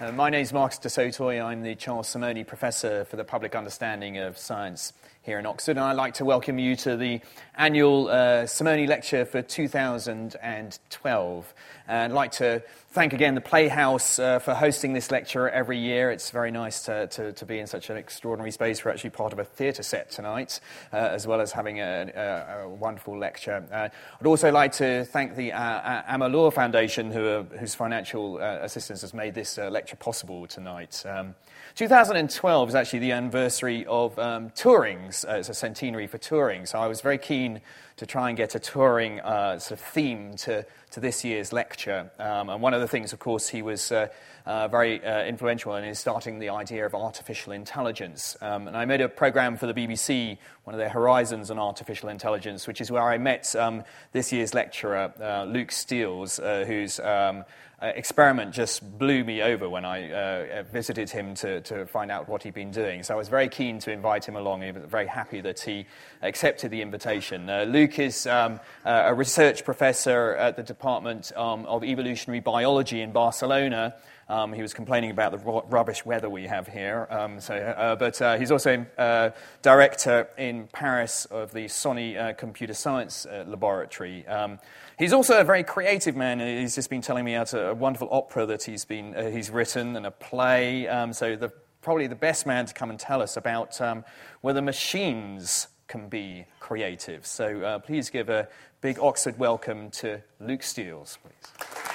Uh, my name is Marcus du Sautoy. I'm the Charles Simonyi Professor for the Public Understanding of Science here in Oxford, and I'd like to welcome you to the annual uh, Simonyi Lecture for 2012. And I'd like to thank again the Playhouse uh, for hosting this lecture every year. It's very nice to, to, to, be in such an extraordinary space. We're actually part of a theatre set tonight, uh, as well as having a, a, a wonderful lecture. Uh, I'd also like to thank the uh, Amalur Foundation, who, whose financial uh, assistance has made this uh, lecture possible tonight. Um, 2012 is actually the anniversary of um, Turing's. It's a centenary for Turing, so I was very keen to try and get a Turing uh, sort of theme to, to this year's lecture. Um, and one of the things, of course, he was uh, uh, very uh, influential in is starting the idea of artificial intelligence. Um, and I made a program for the BBC, one of their Horizons on Artificial Intelligence, which is where I met um, this year's lecturer, uh, Luc Steels, who's um, uh, experiment just blew me over when I uh, visited him to, to find out what he'd been doing. So I was very keen to invite him along. He was very happy that he accepted the invitation. Uh, Luc is um, uh, a research professor at the Department um, of Evolutionary Biology in Barcelona. Um, he was complaining about the rubbish weather we have here. Um, so, uh, but uh, he's also uh, director in Paris of the Sony uh, Computer Science uh, Laboratory. Um, he's also a very creative man. He's just been telling me about a, wonderful opera that he's, been, uh, he's written and a play. Um, so, the, probably the best man to come and tell us about um, whether machines can be creative. So, please give a big Oxford welcome to Luc Steels, please.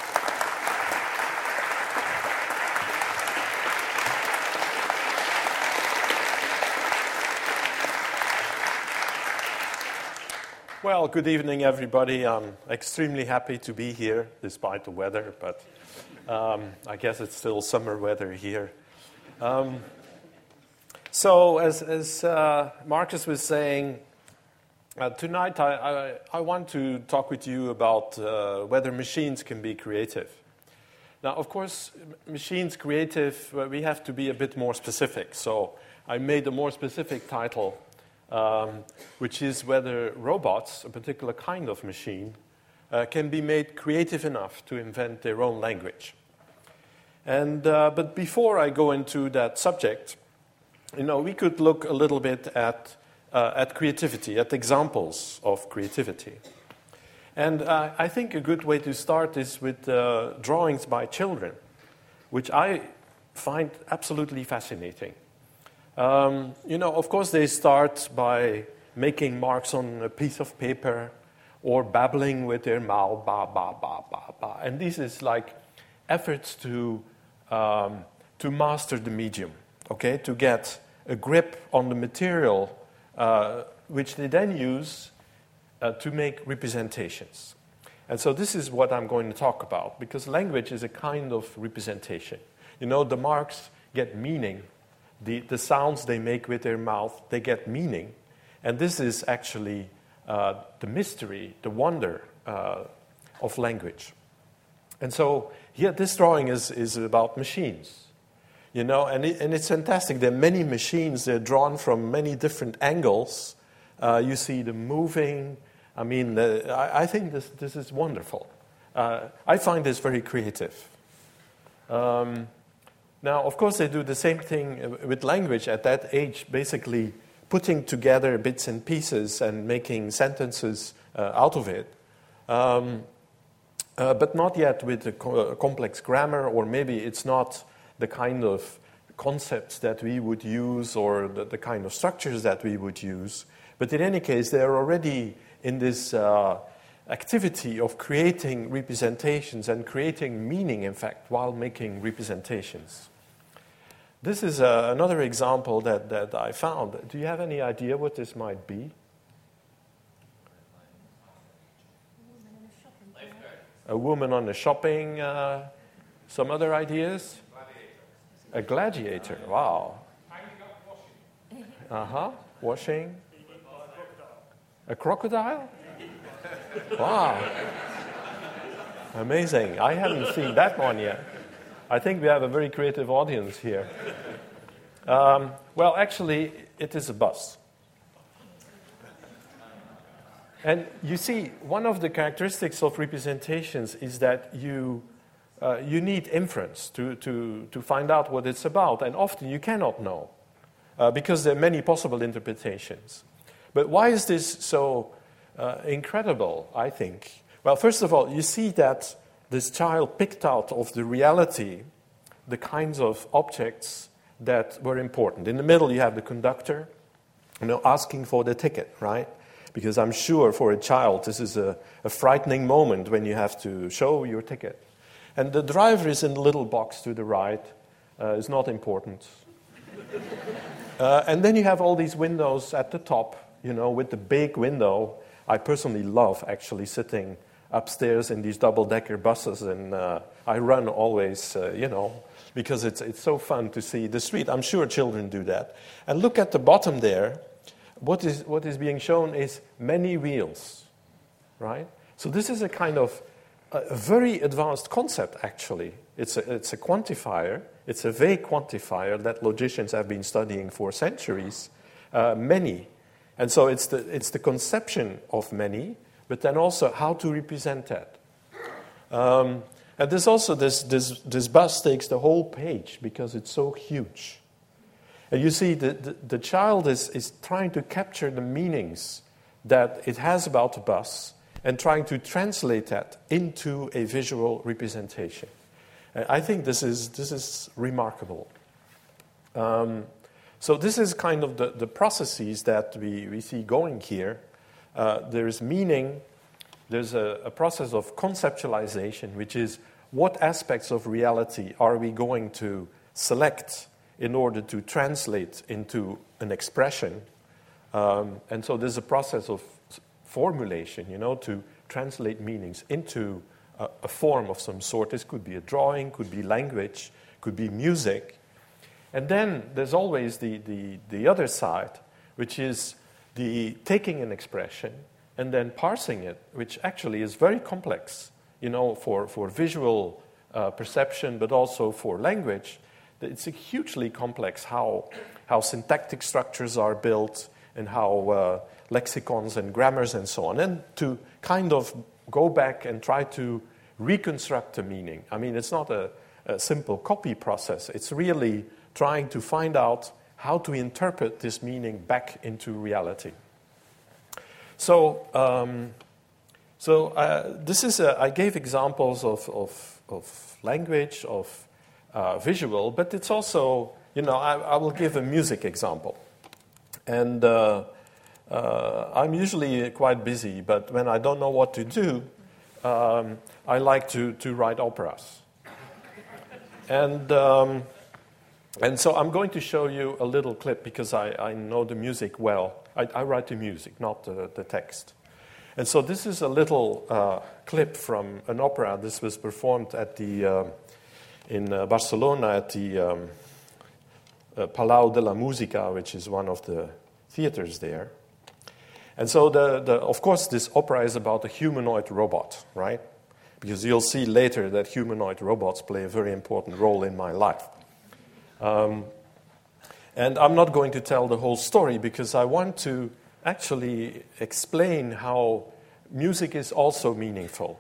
Well, good evening, everybody. I'm extremely happy to be here despite the weather, but um, I guess it's still summer weather here. Um, so, as, as uh, Marcus was saying, uh, tonight I, I, I, want to talk with you about uh, whether machines can be creative. Now, of course, machines creative, we have to be a bit more specific. So, I made a more specific title um, which is whether robots, a particular kind of machine, uh, can be made creative enough to invent their own language. And, uh, but before I go into that subject, you know, we could look a little bit at, uh, at creativity, at examples of creativity. And uh, I think a good way to start is with uh, drawings by children, which I find absolutely fascinating. Um, you know, of course, they start by making marks on a piece of paper or babbling with their mouth, ba, ba, ba, ba, ba. And this is like efforts to, um, to master the medium, okay, to get a grip on the material, uh, which they then use uh, to make representations. And so this is what I'm going to talk about, because language is a kind of representation. You know, the marks get meaning the, the sounds they make with their mouth, they get meaning. And this is actually uh, the mystery, the wonder uh, of language. And so here, this drawing is, is about machines. You know, and, it, and it's fantastic. There are many machines, they're drawn from many different angles. Uh, you see them moving. I mean, I, I, think this, this is wonderful. Uh, I find this very creative. Um, now, of course, they do the same thing with language at that age, basically putting together bits and pieces and making sentences uh, out of it. Um, uh, but not yet with a, co- a complex grammar, or maybe it's not the kind of concepts that we would use or the, the, kind of structures that we would use. But in any case, they're already in this uh, activity of creating representations and creating meaning, in fact, while making representations. This is uh, another example that, that I found. Do you have any idea what this might be? A woman on a shopping. Uh, some other ideas? A gladiator. Wow. Uh huh. Washing. A crocodile? Wow. Amazing. I haven't seen that one yet. I think we have a very creative audience here. Um, well, actually, it is a bus. And you see, one of the characteristics of representations is that you uh, you need inference to, to, to find out what it's about, and often you cannot know uh, because there are many possible interpretations. But why is this so uh, incredible, I think? Well, first of all, you see that this child picked out of the reality the kinds of objects that were important. In the middle, you have the conductor, you know, asking for the ticket, right? Because I'm sure for a child, this is a, a frightening moment when you have to show your ticket. And the driver is in the little box to the right, uh, is not important. uh, and then you have all these windows at the top, you know, with the big window. I personally love actually sitting upstairs in these double decker buses, and uh, I run always, uh, you know, because it's, it's so fun to see the street. I'm sure children do that. And look at the bottom there. What is, what is being shown is many wheels, right? So this is a kind of a very advanced concept, actually. It's a, it's a quantifier, it's a vague quantifier that logicians have been studying for centuries, uh, many. And so it's the, it's the conception of many, but then also how to represent that. Um, and there's also this, this, this bus takes the whole page because it's so huge. And you see, the, the, the, child is, is trying to capture the meanings that it has about the bus and trying to translate that into a visual representation. And I think this is, this is remarkable. Um, so, this is kind of the, the processes that we, we see going here. Uh, there is meaning, there's a, a process of conceptualization, which is what aspects of reality are we going to select in order to translate into an expression. Um, and so there's a process of formulation, you know, to translate meanings into a, a, form of some sort. This could be a drawing, could be language, could be music. And then there's always the, the, the other side, which is the taking an expression and then parsing it, which actually is very complex, you know, for, for visual uh, perception, but also for language. It's hugely complex how, how syntactic structures are built and how uh, lexicons and grammars and so on, and to kind of go back and try to reconstruct the meaning. I mean, it's not a, a simple copy process, it's really trying to find out how to interpret this meaning back into reality. So, um, so uh, this is a, I gave examples of, of, of language, of uh, visual, but it's also, you know, I, I, will give a music example. And uh, uh I'm usually quite busy, but when I don't know what to do, um, I like to, to write operas. and, um, and so I'm going to show you a little clip because I, I know the music well. I, I write the music, not the, the text. And so this is a little uh, clip from an opera. This was performed at the, uh, in uh, Barcelona at the um, uh, Palau de la Música, which is one of the theaters there. And so, the, the, of course, this opera is about a humanoid robot, right? Because you'll see later that humanoid robots play a very important role in my life. Um, and I'm not going to tell the whole story because I want to actually explain how music is also meaningful.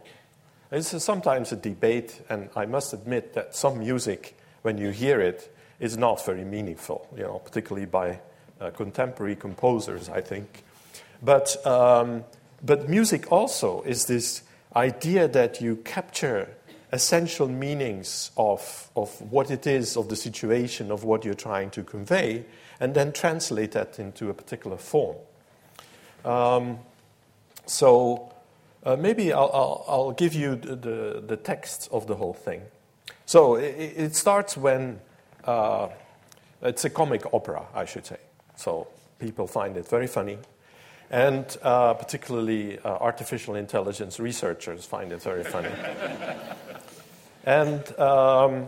This is sometimes a debate, and I must admit that some music, when you hear it, is not very meaningful, you know, particularly by uh, contemporary composers, I think. But, um, but music also is this idea that you capture essential meanings of, of what it is, of the situation, of what you're trying to convey, and then translate that into a particular form. Um, so uh, maybe I'll, I'll, I'll, give you the, the, the, text of the whole thing. So it, it starts when uh, it's a comic opera, I should say. So people find it very funny. And uh, particularly uh, artificial intelligence researchers find it very funny. and um,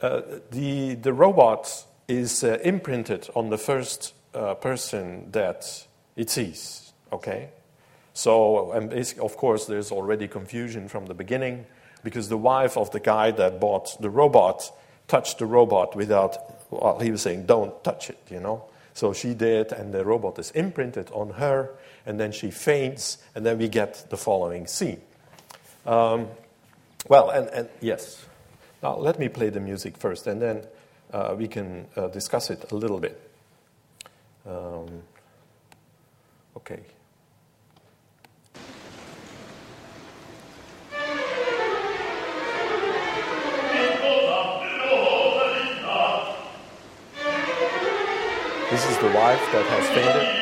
uh, the, the robot is uh, imprinted on the first person that it sees, okay? So, and of course, there's already confusion from the beginning because the wife of the guy that bought the robot touched the robot without, well, he was saying, don't touch it, you know? So she did, and the robot is imprinted on her, and then she faints, and then we get the following scene. Um, Well, and, and yes. Now, let me play the music first, and then uh, we can uh, discuss it a little bit. Um, okay. This is the wife that has fainted.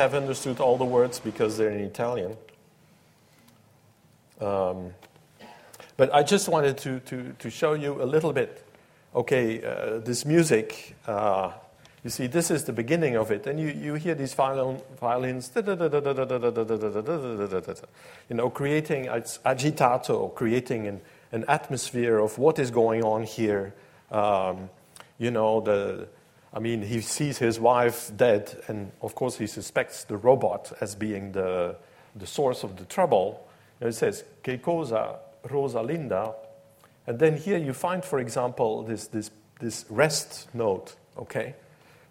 Have understood all the words because they're in Italian. Um, but I just wanted to, to, to show you a little bit. Okay, uh, this music, uh, you see, this is the beginning of it. And you, you hear these violin, violins, you know, creating agitato, creating an, an atmosphere of what is going on here. Um, you know, the, I mean, he sees his wife dead, and of course, he suspects the robot as being the, the source of the trouble. And it says, Que cosa Rosalinda? And then here you find, for example, this, this, this rest note, okay?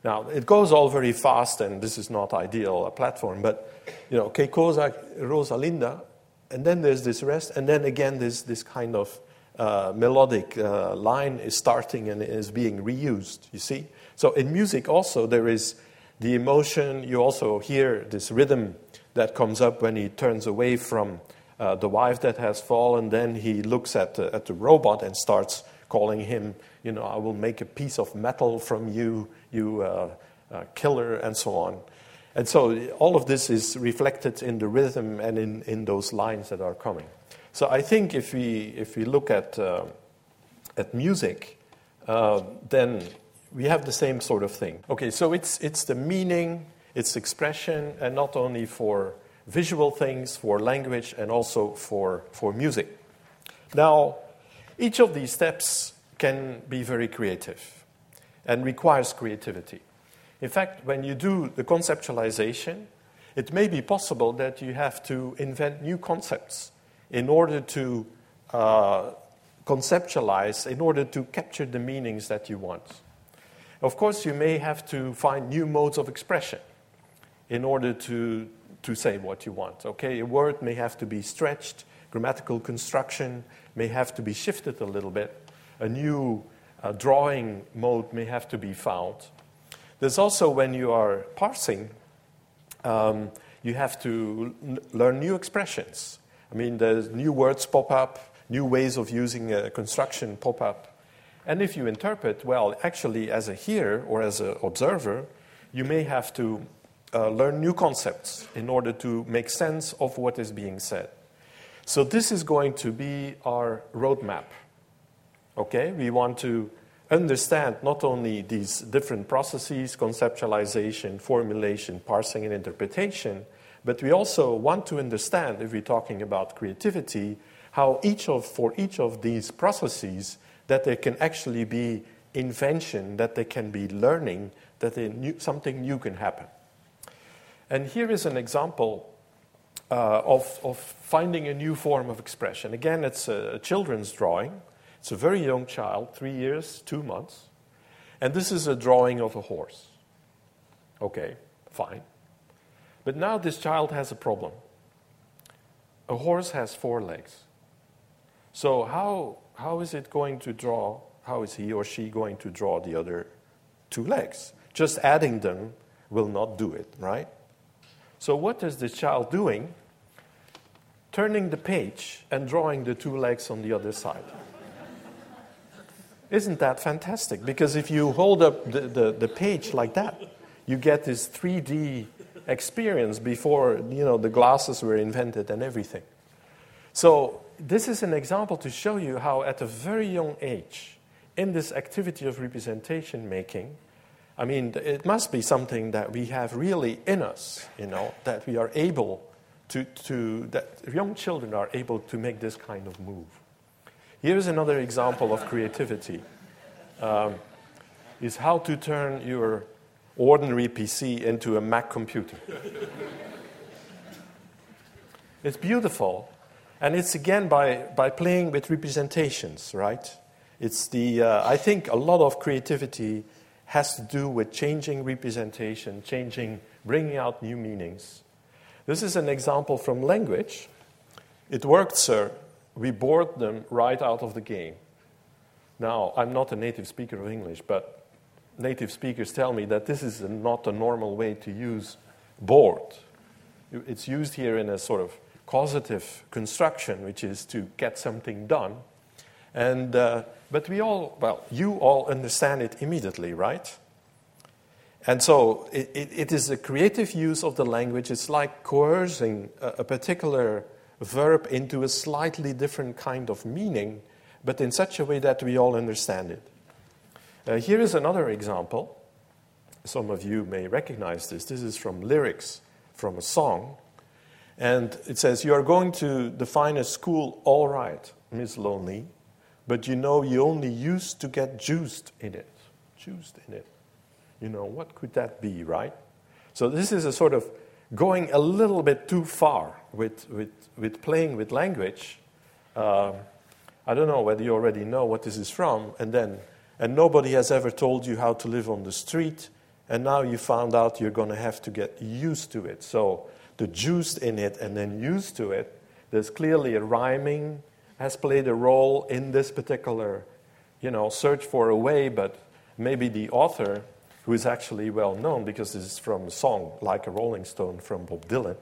Now, it goes all very fast, and this is not ideal a platform, but, you know, Que cosa Rosalinda? And then there's this rest, and then again, this, this kind of uh, melodic uh, line is starting and is being reused, you see? So in music also there is the emotion. You also hear this rhythm that comes up when he turns away from uh, the wife that has fallen. Then he looks at the, at the robot and starts calling him, you know, I will make a piece of metal from you, you uh, uh, killer, and so on. And so all of this is reflected in the rhythm and in, in those lines that are coming. So I think if we, if we look at, uh, at music, uh, then we have the same sort of thing. Okay, so it's, it's the meaning, it's expression, and not only for visual things, for language, and also for, for music. Now, each of these steps can be very creative and requires creativity. In fact, when you do the conceptualization, it may be possible that you have to invent new concepts in order to uh, conceptualize, in order to capture the meanings that you want. Of course, you may have to find new modes of expression in order to, to say what you want. Okay, a word may have to be stretched, grammatical construction may have to be shifted a little bit, a new uh, drawing mode may have to be found. There's also when you are parsing, um, you have to learn new expressions. I mean, there's new words pop up, new ways of using a construction pop up. And if you interpret, well, actually, as a hearer or as an observer, you may have to uh, learn new concepts in order to make sense of what is being said. So, this is going to be our roadmap. Okay? We want to understand not only these different processes conceptualization, formulation, parsing, and interpretation but we also want to understand, if we're talking about creativity, how each of, for each of these processes, that there can actually be invention, that there can be learning, that new, something new can happen. And here is an example uh, of, of finding a new form of expression. Again, it's a, a children's drawing. It's a very young child, three years, two months. And this is a drawing of a horse. Okay, fine. But now this child has a problem. A horse has four legs. So, how how is it going to draw? How is he or she going to draw the other two legs? Just adding them will not do it, right? So, what is the child doing? turning the page and drawing the two legs on the other side. Isn't that fantastic? Because if you hold up the, the, the, page like that, you get this 3D experience before you know, the glasses were invented and everything. So, this is an example to show you how, at a very young age, in this activity of representation making, I mean, it must be something that we have really in us, you know, that we are able to, to that young children are able to make this kind of move. Here's another example of creativity. Um, is how to turn your ordinary PC into a Mac computer. it's beautiful, and it's again by, by playing with representations, right? It's the, uh, I think a lot of creativity has to do with changing representation, changing, bringing out new meanings. This is an example from language. It worked, sir. We bored them right out of the game. Now, I'm not a native speaker of English, but native speakers tell me that this is not a normal way to use bored. It's used here in a sort of causative construction, which is to get something done. And, uh, but we all, well, you all understand it immediately, right? And so it, it, it is a creative use of the language. It's like coercing a, a particular verb into a slightly different kind of meaning, but in such a way that we all understand it. Uh, here is another example. Some of you may recognize this. This is from lyrics from a song. And it says, You are going to define a school, all right, Miss Lonely, but you know you only used to get juiced in it. Juiced in it. You know, what could that be, right? So this is a sort of going a little bit too far with, with, with playing with language. Um, I don't know whether you already know what this is from, and then, and nobody has ever told you how to live on the street, and now you found out you're going to have to get used to it. So the juice in it and then used to it, there's clearly a rhyming has played a role in this particular, you know, search for a way, but maybe the author who is actually well known because this is from a song like a Rolling Stone from Bob Dylan.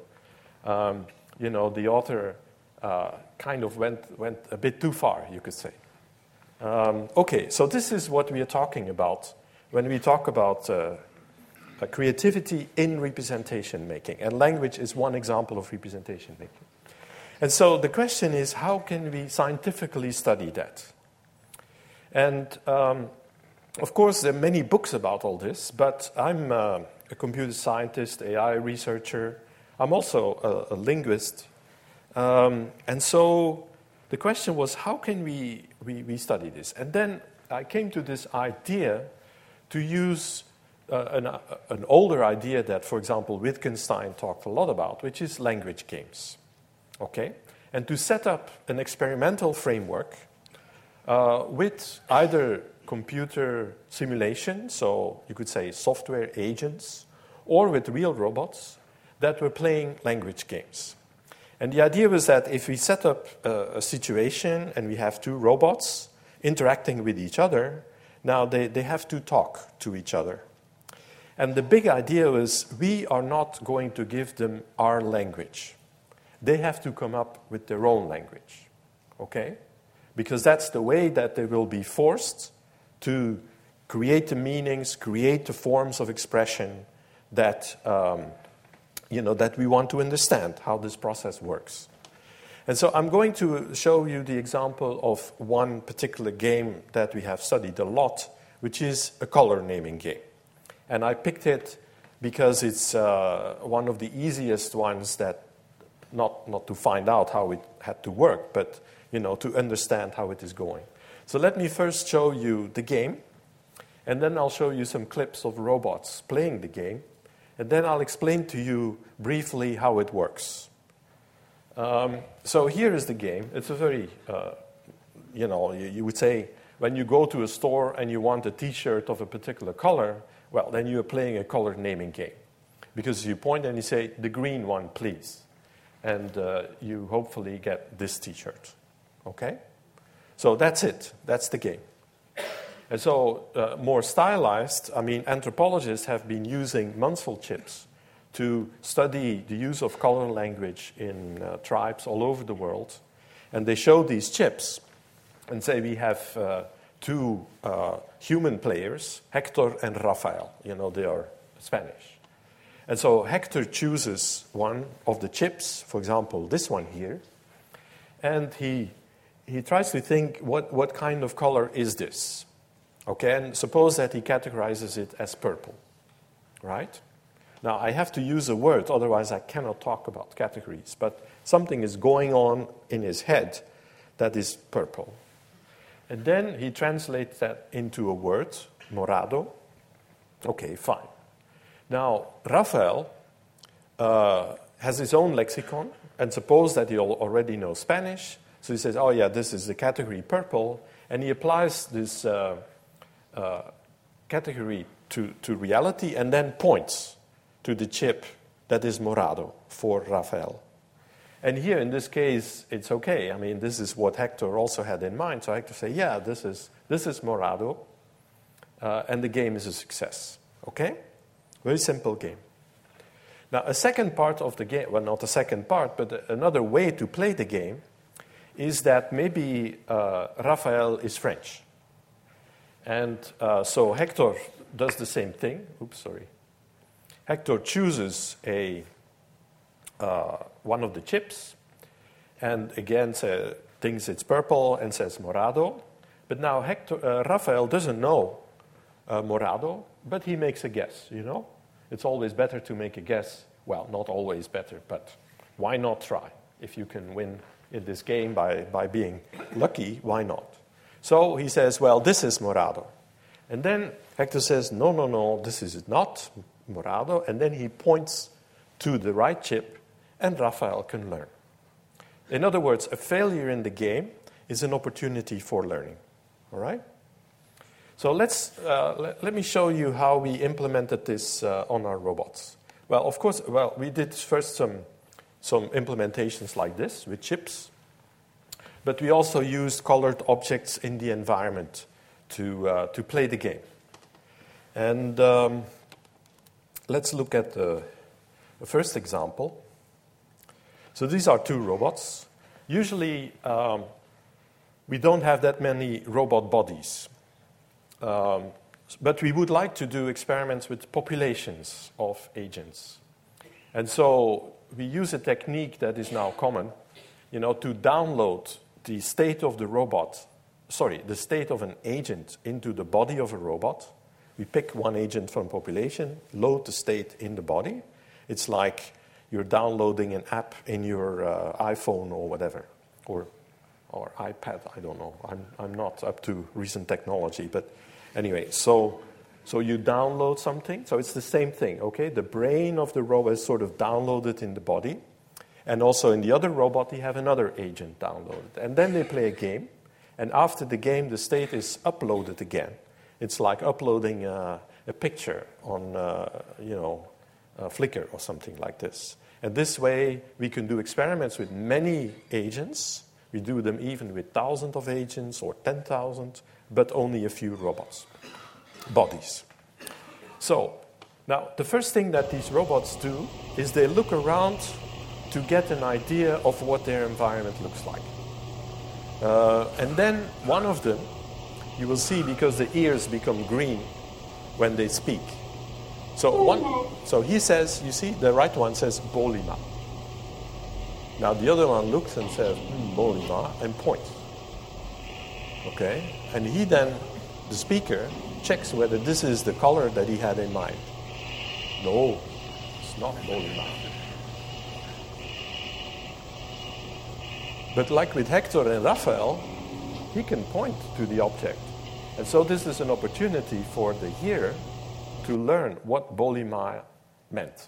Um, you know, the author uh, kind of went, went a bit too far, you could say. Um, okay, so this is what we are talking about when we talk about uh, creativity in representation making. And language is one example of representation making. And so the question is how can we scientifically study that? And um, of course, there are many books about all this, but I'm uh, a computer scientist, AI researcher. I'm also a, a linguist. Um, and so the question was how can we, we, we, study this? And then I came to this idea to use uh, an, uh, an older idea that, for example, Wittgenstein talked a lot about, which is language games. Okay? And to set up an experimental framework uh, with either computer simulation, so you could say software agents, or with real robots that were playing language games. And the idea was that if we set up a, a situation and we have two robots interacting with each other, now they, they have to talk to each other. And the big idea was we are not going to give them our language. They have to come up with their own language. Okay? Because that's the way that they will be forced to create the meanings, create the forms of expression that, um, you know, that we want to understand how this process works. And so I'm going to show you the example of one particular game that we have studied a lot, which is a color naming game. And I picked it because it's uh, one of the easiest ones that, not, not to find out how it had to work, but you know, to understand how it is going. So let me first show you the game, and then I'll show you some clips of robots playing the game, and then I'll explain to you briefly how it works. Um, so here is the game. It's a very, uh, you know, you, you, would say when you go to a store and you want a t shirt of a particular color, well, then you are playing a color naming game. Because you point and you say, the green one, please. And uh, you hopefully get this t shirt. Okay? So that's it. That's the game. And so, uh, more stylized, I mean, anthropologists have been using Munsell chips to study the use of color language in uh, tribes all over the world. And they show these chips and say we have uh, two uh, human players, Hector and Rafael. You know, they are Spanish. And so Hector chooses one of the chips, for example, this one here, and he, he tries to think what, what kind of color is this? Okay, and suppose that he categorizes it as purple, right? Now, I have to use a word, otherwise, I cannot talk about categories, but something is going on in his head that is purple. And then he translates that into a word, morado. Okay, fine. Now, Rafael uh, has his own lexicon, and suppose that he already knows Spanish. So he says, oh, yeah, this is the category purple. And he applies this uh, uh, category to, to reality and then points to the chip that is morado for Rafael. And here, in this case, it's okay. I mean, this is what Hector also had in mind. So Hector say, yeah, this is, this is morado, uh, and the game is a success. Okay? Very simple game. Now, a second part of the game, well, not a second part, but another way to play the game is that maybe uh, Rafael is French. And uh, so Hector does the same thing. Oops, sorry. Hector chooses a, uh, one of the chips and again say, thinks it's purple and says morado. But now Hector, uh, Rafael doesn't know uh, morado, but he makes a guess, you know? It's always better to make a guess. Well, not always better, but why not try? If you can win in this game by, by being lucky, why not? So he says, Well, this is Morado. And then Hector says, No, no, no, this is not Morado. And then he points to the right chip, and Rafael can learn. In other words, a failure in the game is an opportunity for learning. All right? So let's, uh, let, let, me show you how we implemented this uh, on our robots. Well, of course, well, we did first some, some implementations like this with chips, but we also used colored objects in the environment to, uh, to play the game. And um, let's look at the, the, first example. So these are two robots. Usually, um, we don't have that many robot bodies. Um, but we would like to do experiments with populations of agents. And so we use a technique that is now common, you know, to download the state of the robot, sorry, the state of an agent into the body of a robot. We pick one agent from population, load the state in the body. It's like you're downloading an app in your uh, iPhone or whatever, or, or iPad, I don't know. I'm, I'm not up to recent technology, but Anyway, so, so you download something. So it's the same thing, okay? The brain of the robot is sort of downloaded in the body. And also in the other robot, you have another agent downloaded. And then they play a game. And after the game, the state is uploaded again. It's like uploading a, a picture on, uh, you know, Flickr or something like this. And this way, we can do experiments with many agents. We do them even with thousands of agents or 10,000 but only a few robots, bodies. So, now the first thing that these robots do is they look around to get an idea of what their environment looks like. Uh, and then one of them, you will see because the ears become green when they speak. So, one, so he says, you see, the right one says Bolima. Now the other one looks and says, mm, Bolima, and points. Okay? And he then, the speaker, checks whether this is the color that he had in mind. No, it's not Bolima. But like with Hector and Rafael, he can point to the object. And so this is an opportunity for the hearer to learn what Bolima meant.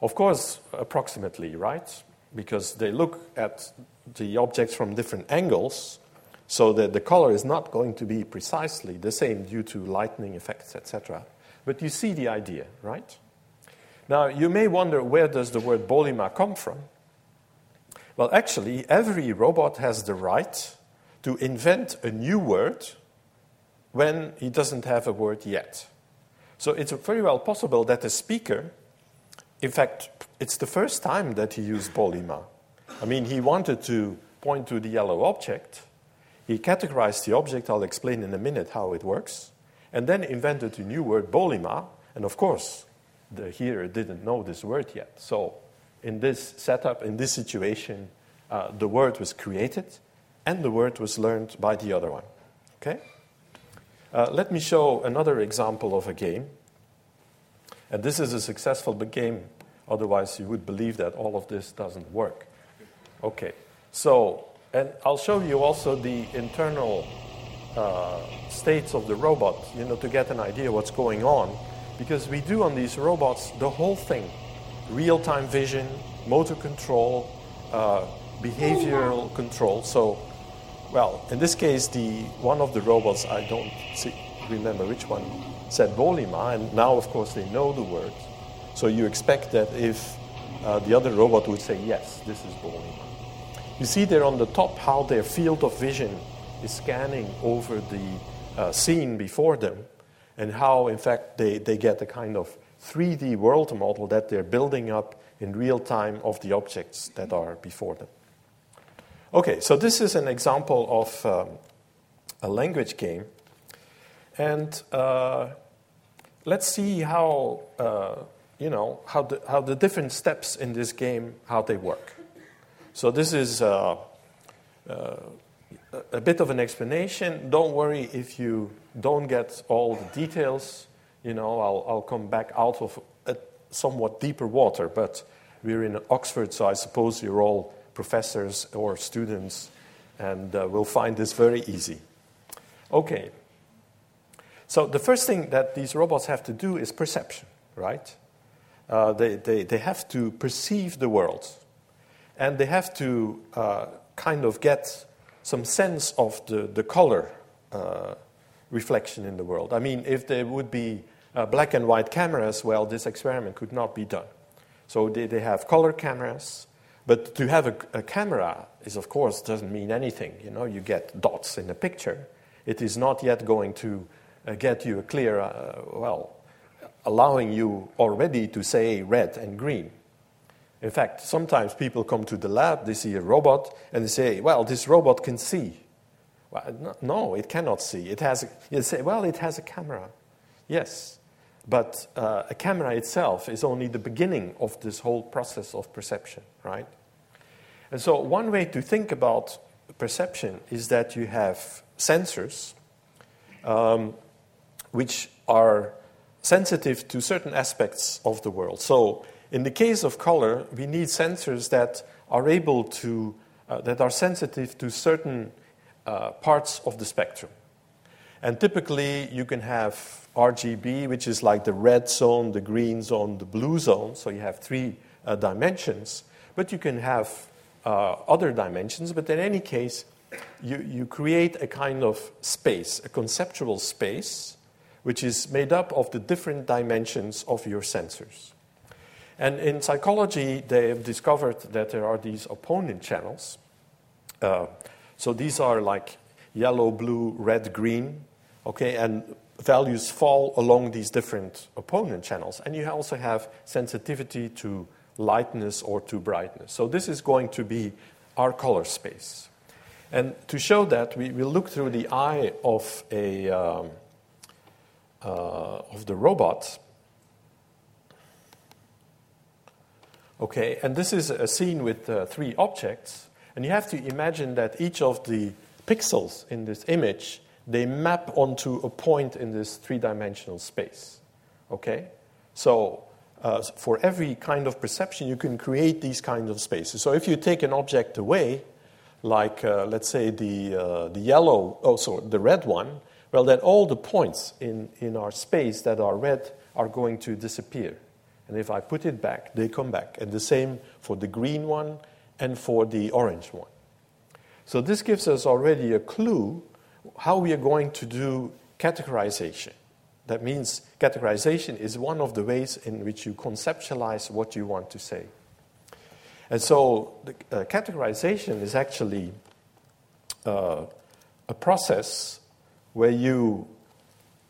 Of course, approximately, right? Because they look at the objects from different angles, so that the color is not going to be precisely the same due to lightning effects, etc. But you see the idea, right? Now, you may wonder where does the word Bolima come from? Well, actually, every robot has the right to invent a new word when he doesn't have a word yet. So it's very well possible that the speaker in fact, it's the first time that he used Bolima. I mean, he wanted to point to the yellow object. He categorized the object. I'll explain in a minute how it works. And then invented a new word, Bolima. And of course, the hearer didn't know this word yet. So, in this setup, in this situation, uh, the word was created and the word was learned by the other one. Okay? Uh, let me show another example of a game. And this is a successful game, otherwise, you would believe that all of this doesn't work. Okay, so, and I'll show you also the internal uh, states of the robot, you know, to get an idea what's going on. Because we do on these robots the whole thing real time vision, motor control, uh, behavioral control. So, well, in this case, the one of the robots, I don't see, remember which one, said Bolima, and now, of course, they know the word. So you expect that if uh, the other robot would say, yes, this is Bolima. You see there on the top how their field of vision is scanning over the uh, scene before them, and how, in fact, they, they get a kind of 3D world model that they're building up in real time of the objects that are before them. Okay, so this is an example of um, a language game. And uh, let's see how, uh, you know, how the, how the different steps in this game, how they work. So this is uh, uh a bit of an explanation. Don't worry if you don't get all the details. You know, I'll, I'll come back out of somewhat deeper water, but we're in Oxford, so I suppose you're all professors or students, and uh, we'll find this very easy. Okay. So the first thing that these robots have to do is perception, right? Uh, they, they, they have to perceive the world, and they have to uh, kind of get some sense of the, the color uh, reflection in the world. I mean, if there would be uh, black and white cameras, well, this experiment could not be done. So they, they have color cameras, but to have a, a, camera is, of course, doesn't mean anything. You know, you get dots in a picture. It is not yet going to uh, get you a clear, uh, well, allowing you already to say red and green. In fact, sometimes people come to the lab, they see a robot, and they say, well, this robot can see. Well, no, it cannot see. It has, you say, well, it has a camera. Yes, but uh, a camera itself is only the beginning of this whole process of perception, right? And so, one way to think about perception is that you have sensors um, which are sensitive to certain aspects of the world. So, in the case of color, we need sensors that are able to, uh, that are sensitive to certain uh, parts of the spectrum. And typically, you can have RGB, which is like the red zone, the green zone, the blue zone. So you have three uh, dimensions. But you can have uh, other dimensions. But in any case, you, you create a kind of space, a conceptual space, which is made up of the different dimensions of your sensors. And in psychology, they have discovered that there are these opponent channels. Uh, so these are like yellow, blue, red, green, okay, and values fall along these different opponent channels. And you also have sensitivity to lightness or to brightness. So this is going to be our color space. And to show that, we will look through the eye of a um, uh, of the robot. Okay, and this is a scene with uh, three objects, and you have to imagine that each of the pixels in this image they map onto a point in this three-dimensional space. Okay, so uh, for every kind of perception, you can create these kinds of spaces. So if you take an object away, like uh, let's say the uh, the yellow, oh sorry, the red one, well then all the points in in our space that are red are going to disappear. And if I put it back, they come back. And the same for the green one and for the orange one. So this gives us already a clue how we are going to do categorization. That means categorization is one of the ways in which you conceptualize what you want to say. And so the, uh, categorization is actually uh, a process where you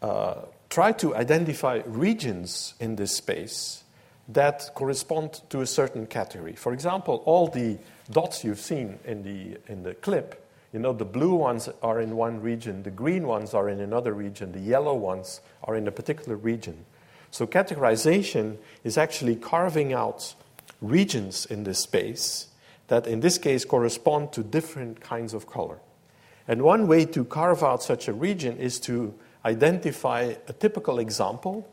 uh, try to identify regions in this space that correspond to a certain category. For example, all the dots you've seen in the, in the clip, you know, the blue ones are in one region, the green ones are in another region, the yellow ones are in a particular region. So categorization is actually carving out regions in this space that in this case correspond to different kinds of color. And one way to carve out such a region is to identify a typical example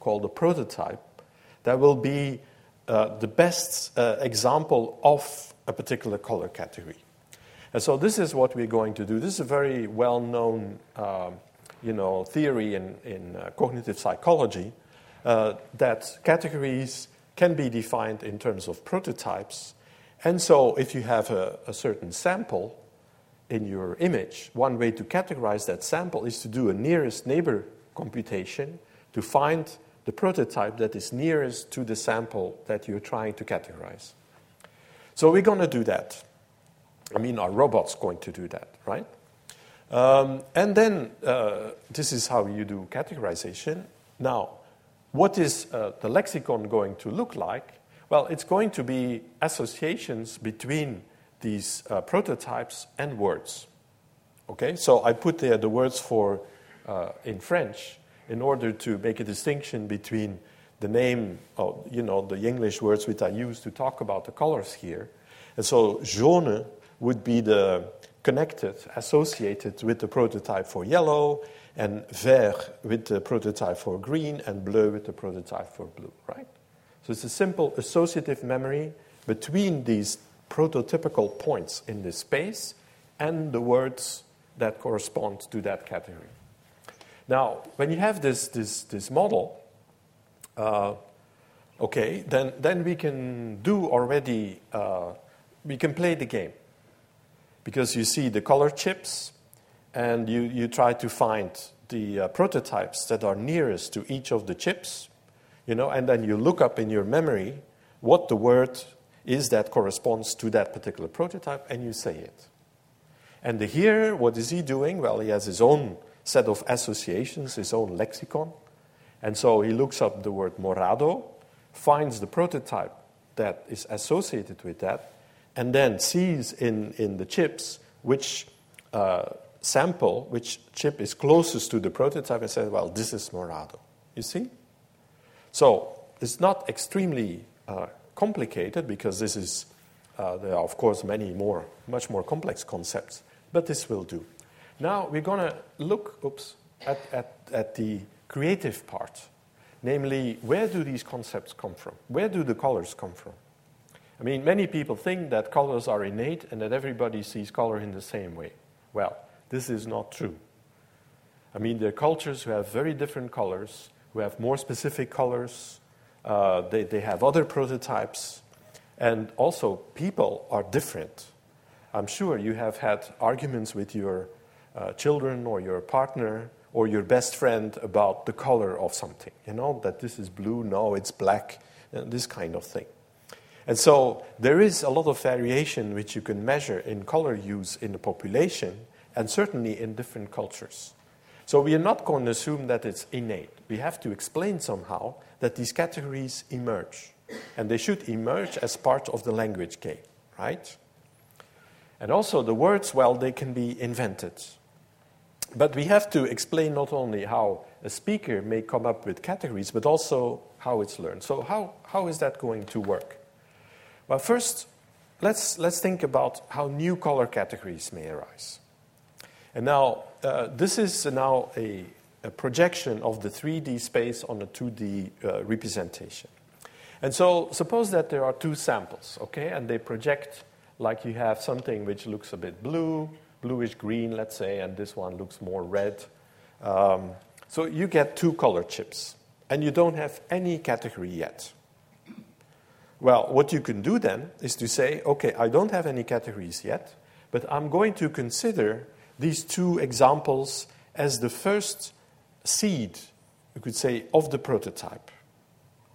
called a prototype that will be uh, the best uh, example of a particular color category. And so this is what we're going to do. This is a very well-known um, you know, theory in, in uh, cognitive psychology uh, that categories can be defined in terms of prototypes. And so if you have a, a certain sample in your image, one way to categorize that sample is to do a nearest neighbor computation to find the prototype that is nearest to the sample that you're trying to categorize. So we're going to do that. I mean, our robot's going to do that, right? Um, and then uh, this is how you do categorization. Now, what is uh, the lexicon going to look like? Well, it's going to be associations between these uh, prototypes and words. Okay, so I put there the words for uh, in French in order to make a distinction between the name of, you know, the English words which I use to talk about the colors here. And so jaune would be the connected, associated with the prototype for yellow, and vert with the prototype for green, and bleu with the prototype for blue, right? So it's a simple associative memory between these prototypical points in this space and the words that correspond to that category. Now, when you have this, this, this model, uh, okay, then, then we can do already, uh, we can play the game. Because you see the color chips, and you, you try to find the uh, prototypes that are nearest to each of the chips, you know, and then you look up in your memory what the word is that corresponds to that particular prototype, and you say it. And the here, what is he doing? Well, he has his own set of associations, his own lexicon. And so he looks up the word morado, finds the prototype that is associated with that, and then sees in, in the chips which uh, sample, which chip is closest to the prototype, and says, well, this is morado. You see? So it's not extremely uh, complicated because this is, uh, there are, of course, many more, much more complex concepts, but this will do. Now we're going to look oops, at, at, at the creative part, namely, where do these concepts come from? Where do the colors come from? I mean, many people think that colors are innate and that everybody sees color in the same way. Well, this is not true. I mean, there are cultures who have very different colors, who have more specific colors, uh, they, they have other prototypes, and also people are different. I'm sure you have had arguments with your uh, children or your partner or your best friend about the color of something. You know, that this is blue, no, it's black, this kind of thing. And so there is a lot of variation which you can measure in color use in the population and certainly in different cultures. So we are not going to assume that it's innate. We have to explain somehow that these categories emerge. And they should emerge as part of the language game, right? And also the words, well, they can be invented. But we have to explain not only how a speaker may come up with categories, but also how it's learned. So, how, how is that going to work? Well, first, let's, let's think about how new color categories may arise. And now, uh, this is now a, a, projection of the 3D space on a 2D uh, representation. And so, suppose that there are two samples, okay, and they project like you have something which looks a bit blue, bluish green, let's say, and this one looks more red. Um, so you get two color chips, and you don't have any category yet. Well, what you can do then is to say, okay, I don't have any categories yet, but I'm going to consider these two examples as the first seed, you could say, of the prototype.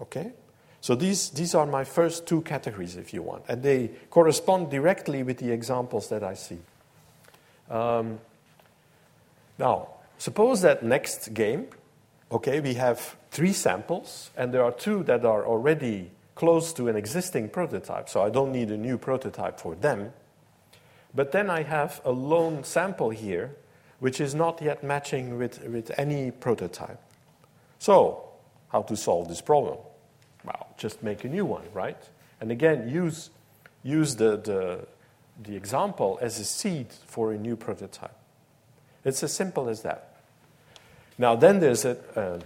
Okay? So these, these are my first two categories, if you want, and they correspond directly with the examples that I see. Um, now, suppose that next game okay, we have three samples, and there are two that are already close to an existing prototype, so I don't need a new prototype for them. But then I have a lone sample here, which is not yet matching with, with any prototype. So, how to solve this problem? Well, just make a new one, right? And again, use, use the, the, the example as a seed for a new prototype. It's as simple as that. Now, then there's a, uh,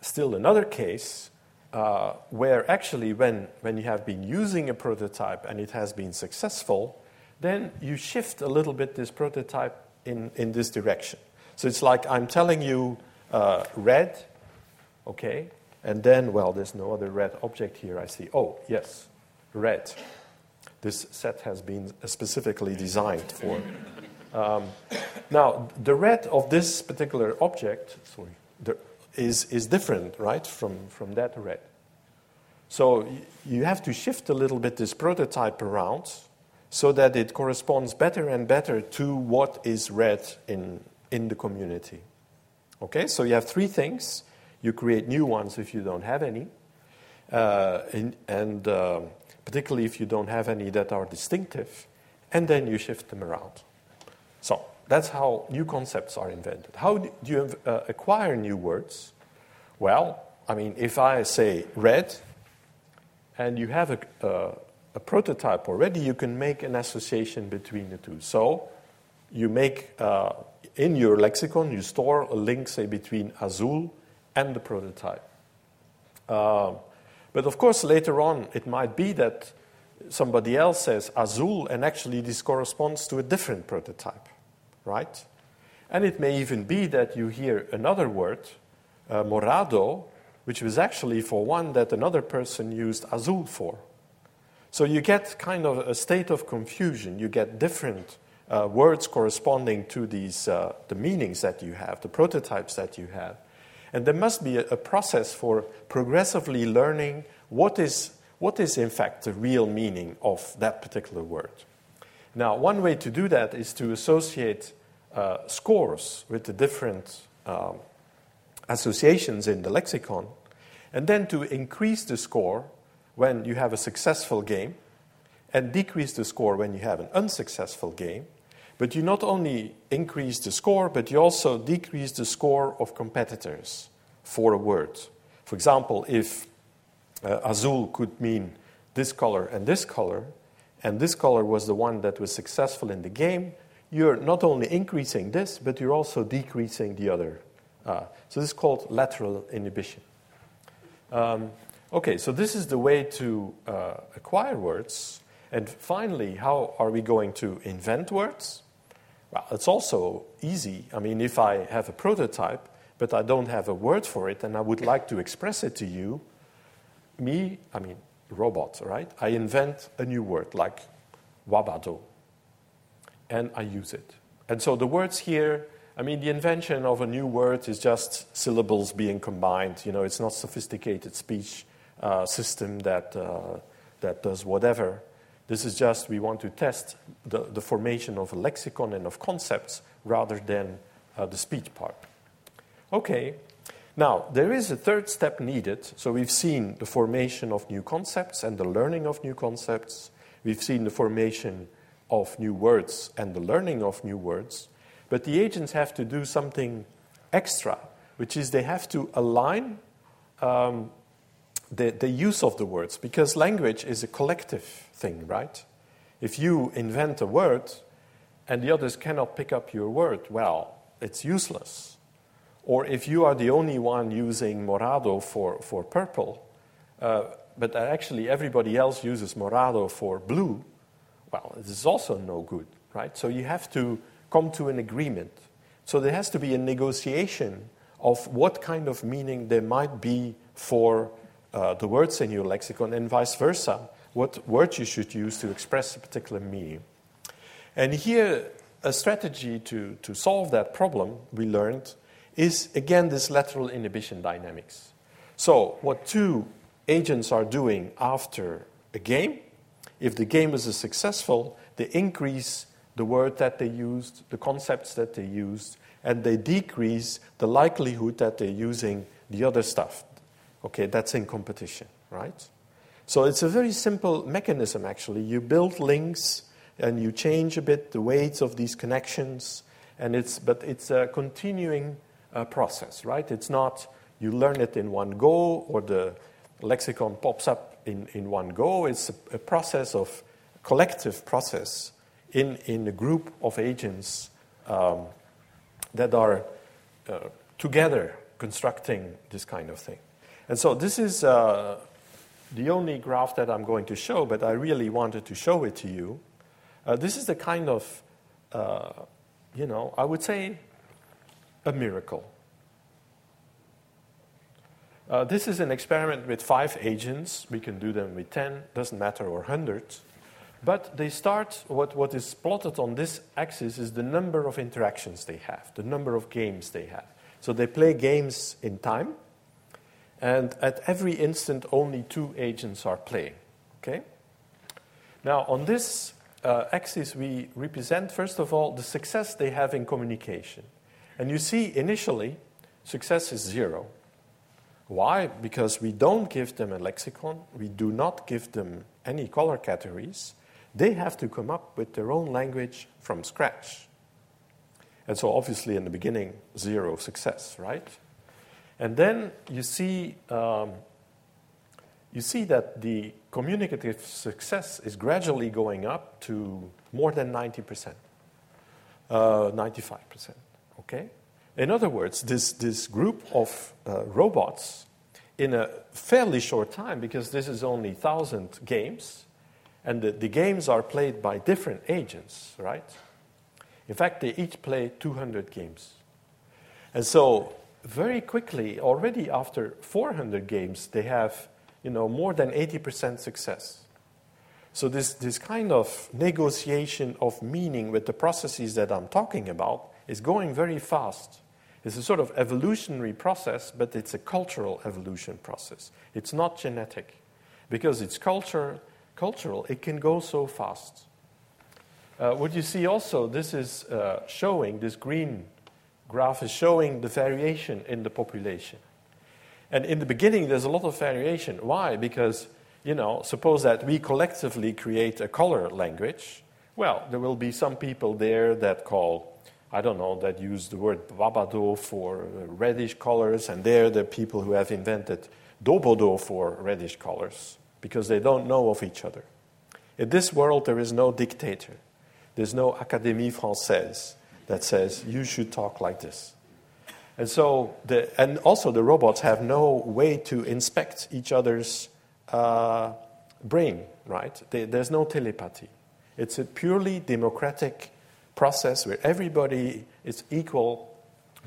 still another case uh, where actually, when, when you have been using a prototype and it has been successful, then you shift a little bit this prototype in, in this direction. So it's like I'm telling you uh, red, okay, and then, well, there's no other red object here. I see, oh, yes, red. This set has been specifically designed for. Um, now, the red of this particular object sorry, the, is, is different, right, from, from that red. So you have to shift a little bit this prototype around so that it corresponds better and better to what is red in, in the community. Okay, so you have three things. You create new ones if you don't have any, uh, in, and uh, particularly if you don't have any that are distinctive, and then you shift them around. So that's how new concepts are invented. How do you uh, acquire new words? Well, I mean, if I say red, and you have a, uh, a prototype already, you can make an association between the two. So you make, uh, in your lexicon, you store a link, say, between Azul and the prototype. Uh, but of course, later on, it might be that somebody else says Azul, and actually this corresponds to a different prototype, right? And it may even be that you hear another word, uh, morado, which was actually for one that another person used Azul for. So you get kind of a state of confusion. You get different uh, words corresponding to these, uh, the meanings that you have, the prototypes that you have. And there must be a, a process for progressively learning what is, what is, in fact, the real meaning of that particular word. Now, one way to do that is to associate uh, scores with the different um, associations in the lexicon, and then to increase the score when you have a successful game and decrease the score when you have an unsuccessful game. But you not only increase the score, but you also decrease the score of competitors for a word. For example, if uh, azul could mean this color and this color, and this color was the one that was successful in the game, you're not only increasing this, but you're also decreasing the other. Uh, so this is called lateral inhibition. Um, Okay, so this is the way to uh, acquire words. And finally, how are we going to invent words? Well, it's also easy. I mean, if I have a prototype, but I don't have a word for it, and I would like to express it to you, me, I mean, robot, right? I invent a new word like wabado, and I use it. And so the words here, I mean, the invention of a new word is just syllables being combined. You know, it's not sophisticated speech uh, system that, uh, that does whatever. This is just we want to test the, the formation of a lexicon and of concepts rather than uh, the speech part. Okay, now there is a third step needed. So we've seen the formation of new concepts and the learning of new concepts. We've seen the formation of new words and the learning of new words. But the agents have to do something extra, which is they have to align um, the, the use of the words, because language is a collective thing, right? If you invent a word and the others cannot pick up your word, well, it's useless. Or if you are the only one using morado for, for purple, uh, but actually everybody else uses morado for blue, well, it is also no good, right? So you have to come to an agreement. So there has to be a negotiation of what kind of meaning there might be for uh, the words in your lexicon and vice versa, what words you should use to express a particular meaning. And here, a strategy to, to solve that problem we learned is again this lateral inhibition dynamics. So, what two agents are doing after a game, if the game is successful, they increase the the word that they used, the concepts that they used, and they decrease the likelihood that they're using the other stuff. Okay, that's in competition, right? So it's a very simple mechanism, actually. You build links and you change a bit the weights of these connections, and it's, but it's a continuing uh, process, right? It's not you learn it in one go or the lexicon pops up in, in one go. It's a, a process of collective process in, in a group of agents um, that are uh, together constructing this kind of thing. And so this is uh, the only graph that I'm going to show, but I really wanted to show it to you. Uh, this is the kind of, uh, you know, I would say a miracle. Uh, this is an experiment with five agents. We can do them with 10, doesn't matter, or hundreds. But they start, what, what is plotted on this axis is the number of interactions they have, the number of games they have. So they play games in time, and at every instant, only two agents are playing. Okay? Now, on this uh, axis, we represent, first of all, the success they have in communication. And you see, initially, success is zero. Why? Because we don't give them a lexicon, we do not give them any color categories. They have to come up with their own language from scratch. And so, obviously, in the beginning, zero success, right? And then you see, um, you see that the communicative success is gradually going up to more than 90%, uh, 95%. Okay? In other words, this, this group of uh, robots, in a fairly short time, because this is only 1,000 games, and the, the games are played by different agents, right? In fact, they each play 200 games. And so, very quickly, already after 400 games, they have you know, more than 80% success. So, this, this kind of negotiation of meaning with the processes that I'm talking about is going very fast. It's a sort of evolutionary process, but it's a cultural evolution process. It's not genetic. Because it's culture, cultural, it can go so fast. Uh, what you see also, this is uh, showing, this green graph is showing the variation in the population. And in the beginning, there's a lot of variation. Why? Because, you know, suppose that we collectively create a color language. Well, there will be some people there that call, I don't know, that use the word babado for uh, reddish colors, and there the people who have invented dobodo for reddish colors because they don't know of each other. In this world, there is no dictator. There's no Académie Française that says you should talk like this. And so, the, and also the robots have no way to inspect each other's uh, brain, right? They, there's no telepathy. It's a purely democratic process where everybody is equal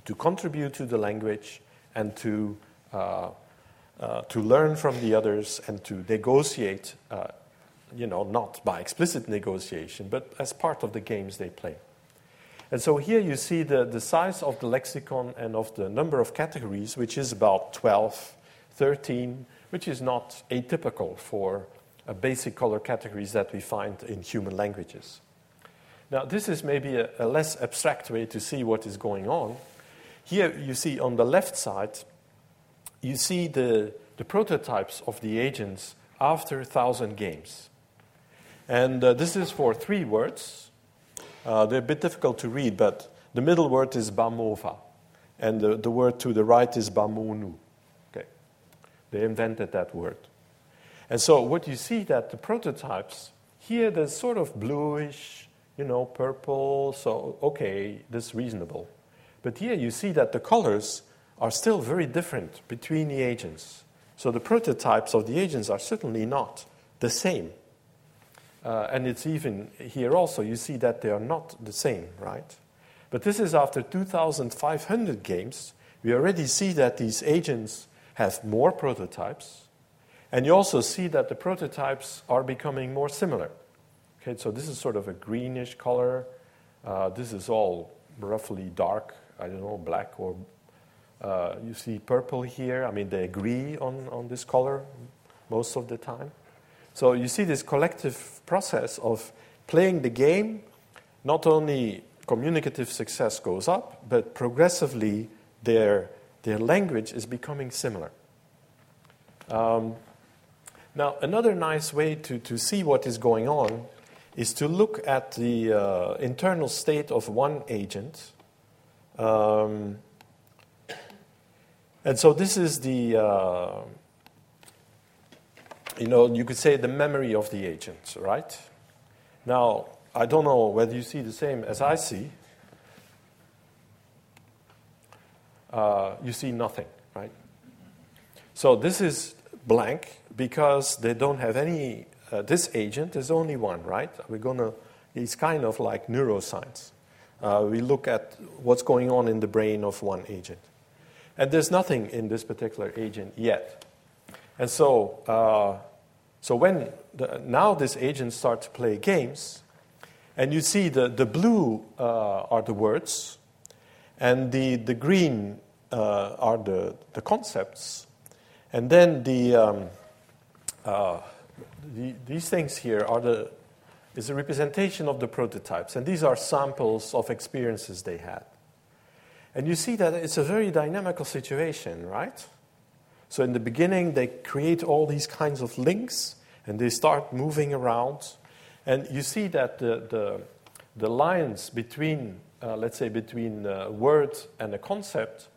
to contribute to the language and to, uh, uh, to learn from the others and to negotiate, uh, you know, not by explicit negotiation, but as part of the games they play. And so here you see the, the size of the lexicon and of the number of categories, which is about 12, 13, which is not atypical for uh, basic color categories that we find in human languages. Now, this is maybe a, a less abstract way to see what is going on. Here you see on the left side, you see the, the prototypes of the agents after 1,000 games. And uh, this is for three words uh, they're a bit difficult to read, but the middle word is bamova, and the, the word to the right is bamonu. Okay. They invented that word. And so what you see that the prototypes, here they're sort of bluish, you know, purple, so okay, this reasonable. But here you see that the colors are still very different between the agents. So the prototypes of the agents are certainly not the same. Uh, and it's even here also, you see that they are not the same, right? But this is after 2,500 games. We already see that these agents have more prototypes. And you also see that the prototypes are becoming more similar. Okay, so this is sort of a greenish color. Uh, this is all roughly dark, I don't know, black or uh, you see purple here. I mean, they agree on, on this color most of the time. So you see this collective process of playing the game not only communicative success goes up, but progressively their, their language is becoming similar. Um, now, another nice way to, to see what is going on is to look at the uh, internal state of one agent. Um, and so this is the, uh, you know, you could say the memory of the agent, right? Now, I don't know whether you see the same as I see. Uh, you see nothing, right? So this is blank because they don't have any. Uh, this agent is only one, right? We're gonna. It's kind of like neuroscience. Uh, we look at what's going on in the brain of one agent, and there's nothing in this particular agent yet. And so, uh, so when the, now this agent starts to play games, and you see the, the blue uh, are the words, and the, the green uh, are the, the concepts, and then the, um, uh, the, these things here are the, is a representation of the prototypes, and these are samples of experiences they had. And you see that it's a very dynamical situation, right? So in the beginning, they create all these kinds of links, and they start moving around and you see that the, the, the lines between, uh, let's say, between a word and a concept,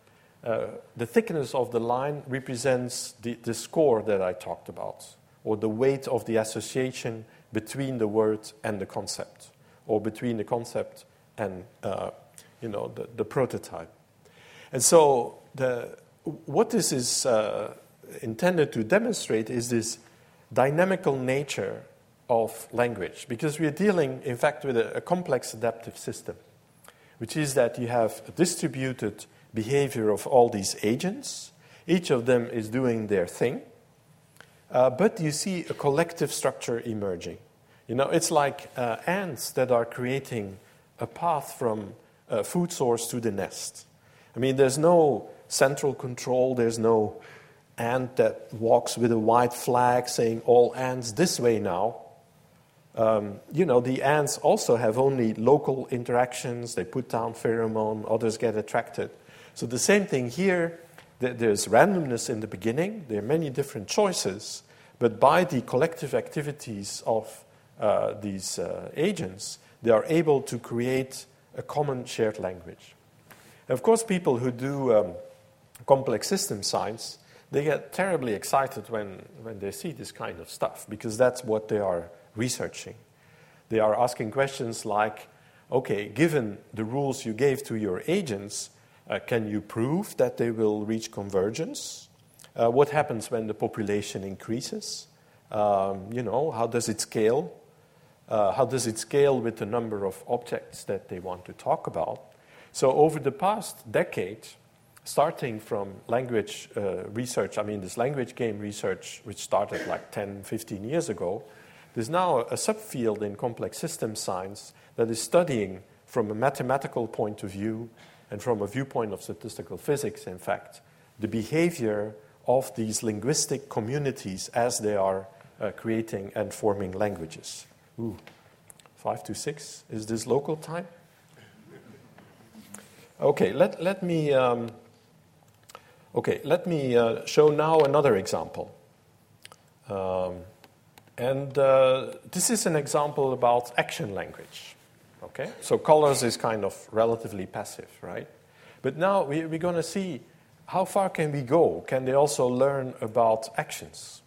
uh, the thickness of the line represents the, the score that I talked about, or the weight of the association between the word and the concept, or between the concept and uh, you know, the, the prototype. And so the, what this is uh, intended to demonstrate is this dynamical nature of language because we are dealing, in fact, with a, a, complex adaptive system, which is that you have a distributed behavior of all these agents. Each of them is doing their thing, uh, but you see a collective structure emerging. You know, it's like uh, ants that are creating a path from a food source to the nest. I mean, there's no central control, there's no ant that walks with a white flag saying all ants this way now. Um, you know, the ants also have only local interactions. They put down pheromone, others get attracted. So the same thing here. There's randomness in the beginning. There are many different choices, but by the collective activities of uh, these uh, agents, they are able to create a common shared language. Of course, people who do um, complex system science, they get terribly excited when, when they see this kind of stuff because that's what they are researching. They are asking questions like okay, given the rules you gave to your agents, uh, can you prove that they will reach convergence? Uh, what happens when the population increases? Um, you know, how does it scale? Uh, how does it scale with the number of objects that they want to talk about? So, over the past decade, starting from language uh, research, I mean, this language game research, which started like 10, 15 years ago, there's now a subfield in complex system science that is studying from a mathematical point of view and from a viewpoint of statistical physics, in fact, the behavior of these linguistic communities as they are uh, creating and forming languages. Ooh, five to six. Is this local time? Okay, let, let me, um, okay, let me uh, show now another example. Um, and uh, this is an example about action language. Okay? So colors is kind of relatively passive, right? But now we, are going to see how far can we go? Can they also learn about actions?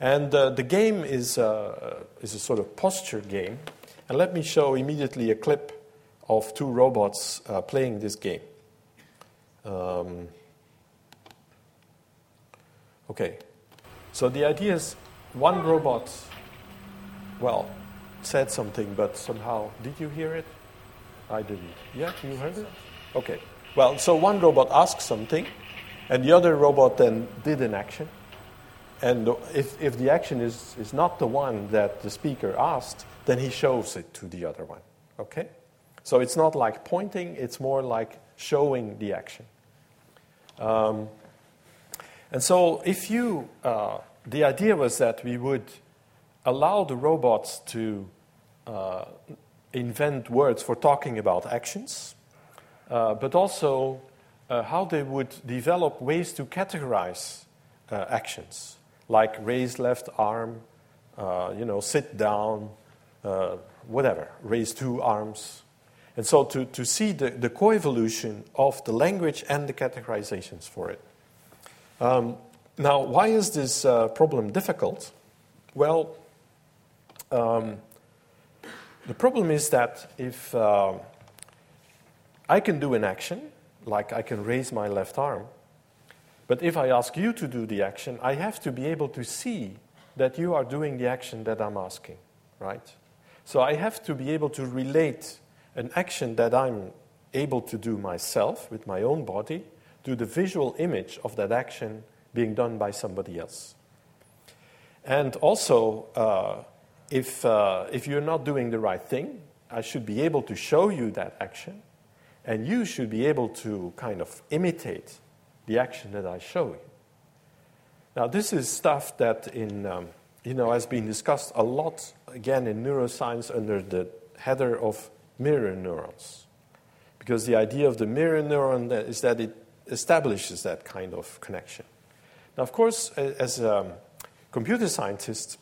And uh, the game is, uh, is a sort of posture game. And let me show immediately a clip of two robots uh, playing this game. Um, okay. So the idea is one robot, well, said something, but somehow, did you hear it? I didn't. Yeah, you heard it? Okay. Well, so one robot asked something, and the other robot then did an action. And if, if the action is, is not the one that the speaker asked, then he shows it to the other one. Okay? So it's not like pointing, it's more like showing the action. Um, and so if you uh, the idea was that we would allow the robots to uh, invent words for talking about actions, uh, but also uh, how they would develop ways to categorize uh, actions, like raise left arm, uh, you know, sit down, whatever, raise two arms. And so to, to see the, the coevolution of the language and the categorizations for it. Um, now, why is this uh, problem difficult? Well, um, the problem is that if uh, I can do an action, like I can raise my left arm, but if I ask you to do the action, I have to be able to see that you are doing the action that I'm asking, right? So I have to be able to relate an action that I'm able to do myself with my own body to the visual image of that action being done by somebody else. And also, uh, if, uh, if you're not doing the right thing, I should be able to show you that action, and you should be able to kind of imitate the action that I show you. Now, this is stuff that in, um, you know, has been discussed a lot, again, in neuroscience under the header of mirror neurons. Because the idea of the mirror neuron is that it establishes that kind of connection. Now, of course, as a computer scientist,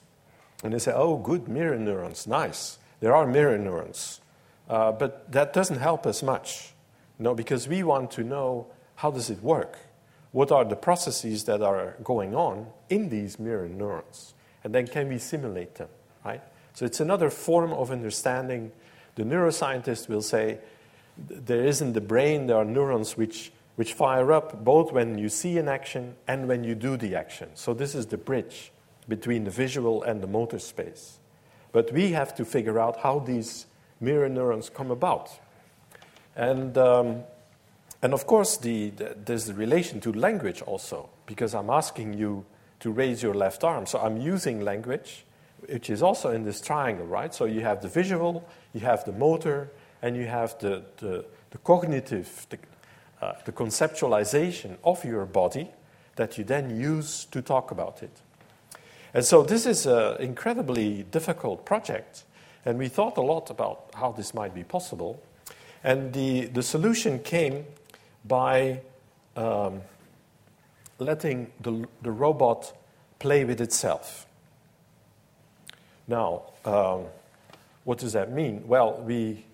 and they say, oh, good, mirror neurons, nice. There are mirror neurons. Uh, but that doesn't help us much, you know, because we want to know how does it work? What are the processes that are going on in these mirror neurons? And then can we simulate them, right? So it's another form of understanding. The neuroscientist will say there is in the brain, there are neurons which, which fire up both when you see an action and when you do the action. So this is the bridge between the visual and the motor space. But we have to figure out how these mirror neurons come about. And, um, and of course, the, the, there's the relation to language also, because I'm asking you to raise your left arm. So I'm using language, which is also in this triangle, right? So you have the visual, you have the motor, and you have the, the, the cognitive, the, uh, the conceptualization of your body that you then use to talk about it. And so this is an incredibly difficult project, and we thought a lot about how this might be possible. And the, the solution came by um, letting the, the robot play with itself. Now, um, what does that mean? Well, we,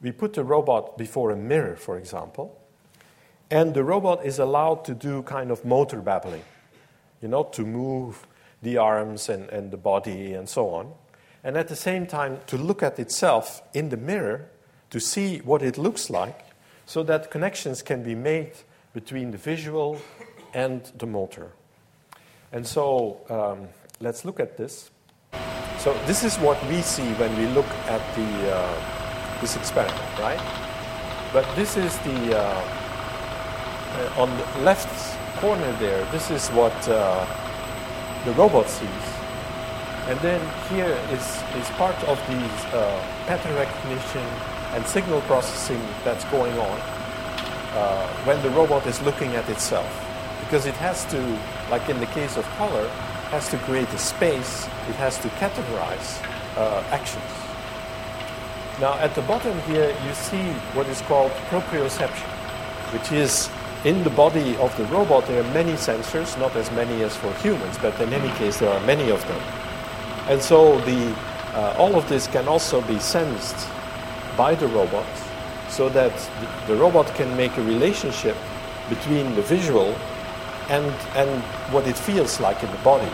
we put the robot before a mirror, for example, and the robot is allowed to do kind of motor babbling, you know, to move the arms and, and the body and so on. And at the same time, to look at itself in the mirror to see what it looks like so that connections can be made between the visual and the motor. And so um, let's look at this. So this is what we see when we look at the, uh, this experiment, right? But this is the, uh, on the left corner there, this is what uh, the robot sees. And then here is, is part of the uh, pattern recognition and signal processing that's going on uh, when the robot is looking at itself. Because it has to, like in the case of color, has to create a space, it has to categorize uh, actions. Now at the bottom here you see what is called proprioception, which is in the body of the robot, there are many sensors, not as many as for humans, but in any case, there are many of them. And so the, uh, all of this can also be sensed by the robot so that the, the robot can make a relationship between the visual and, and what it feels like in the body.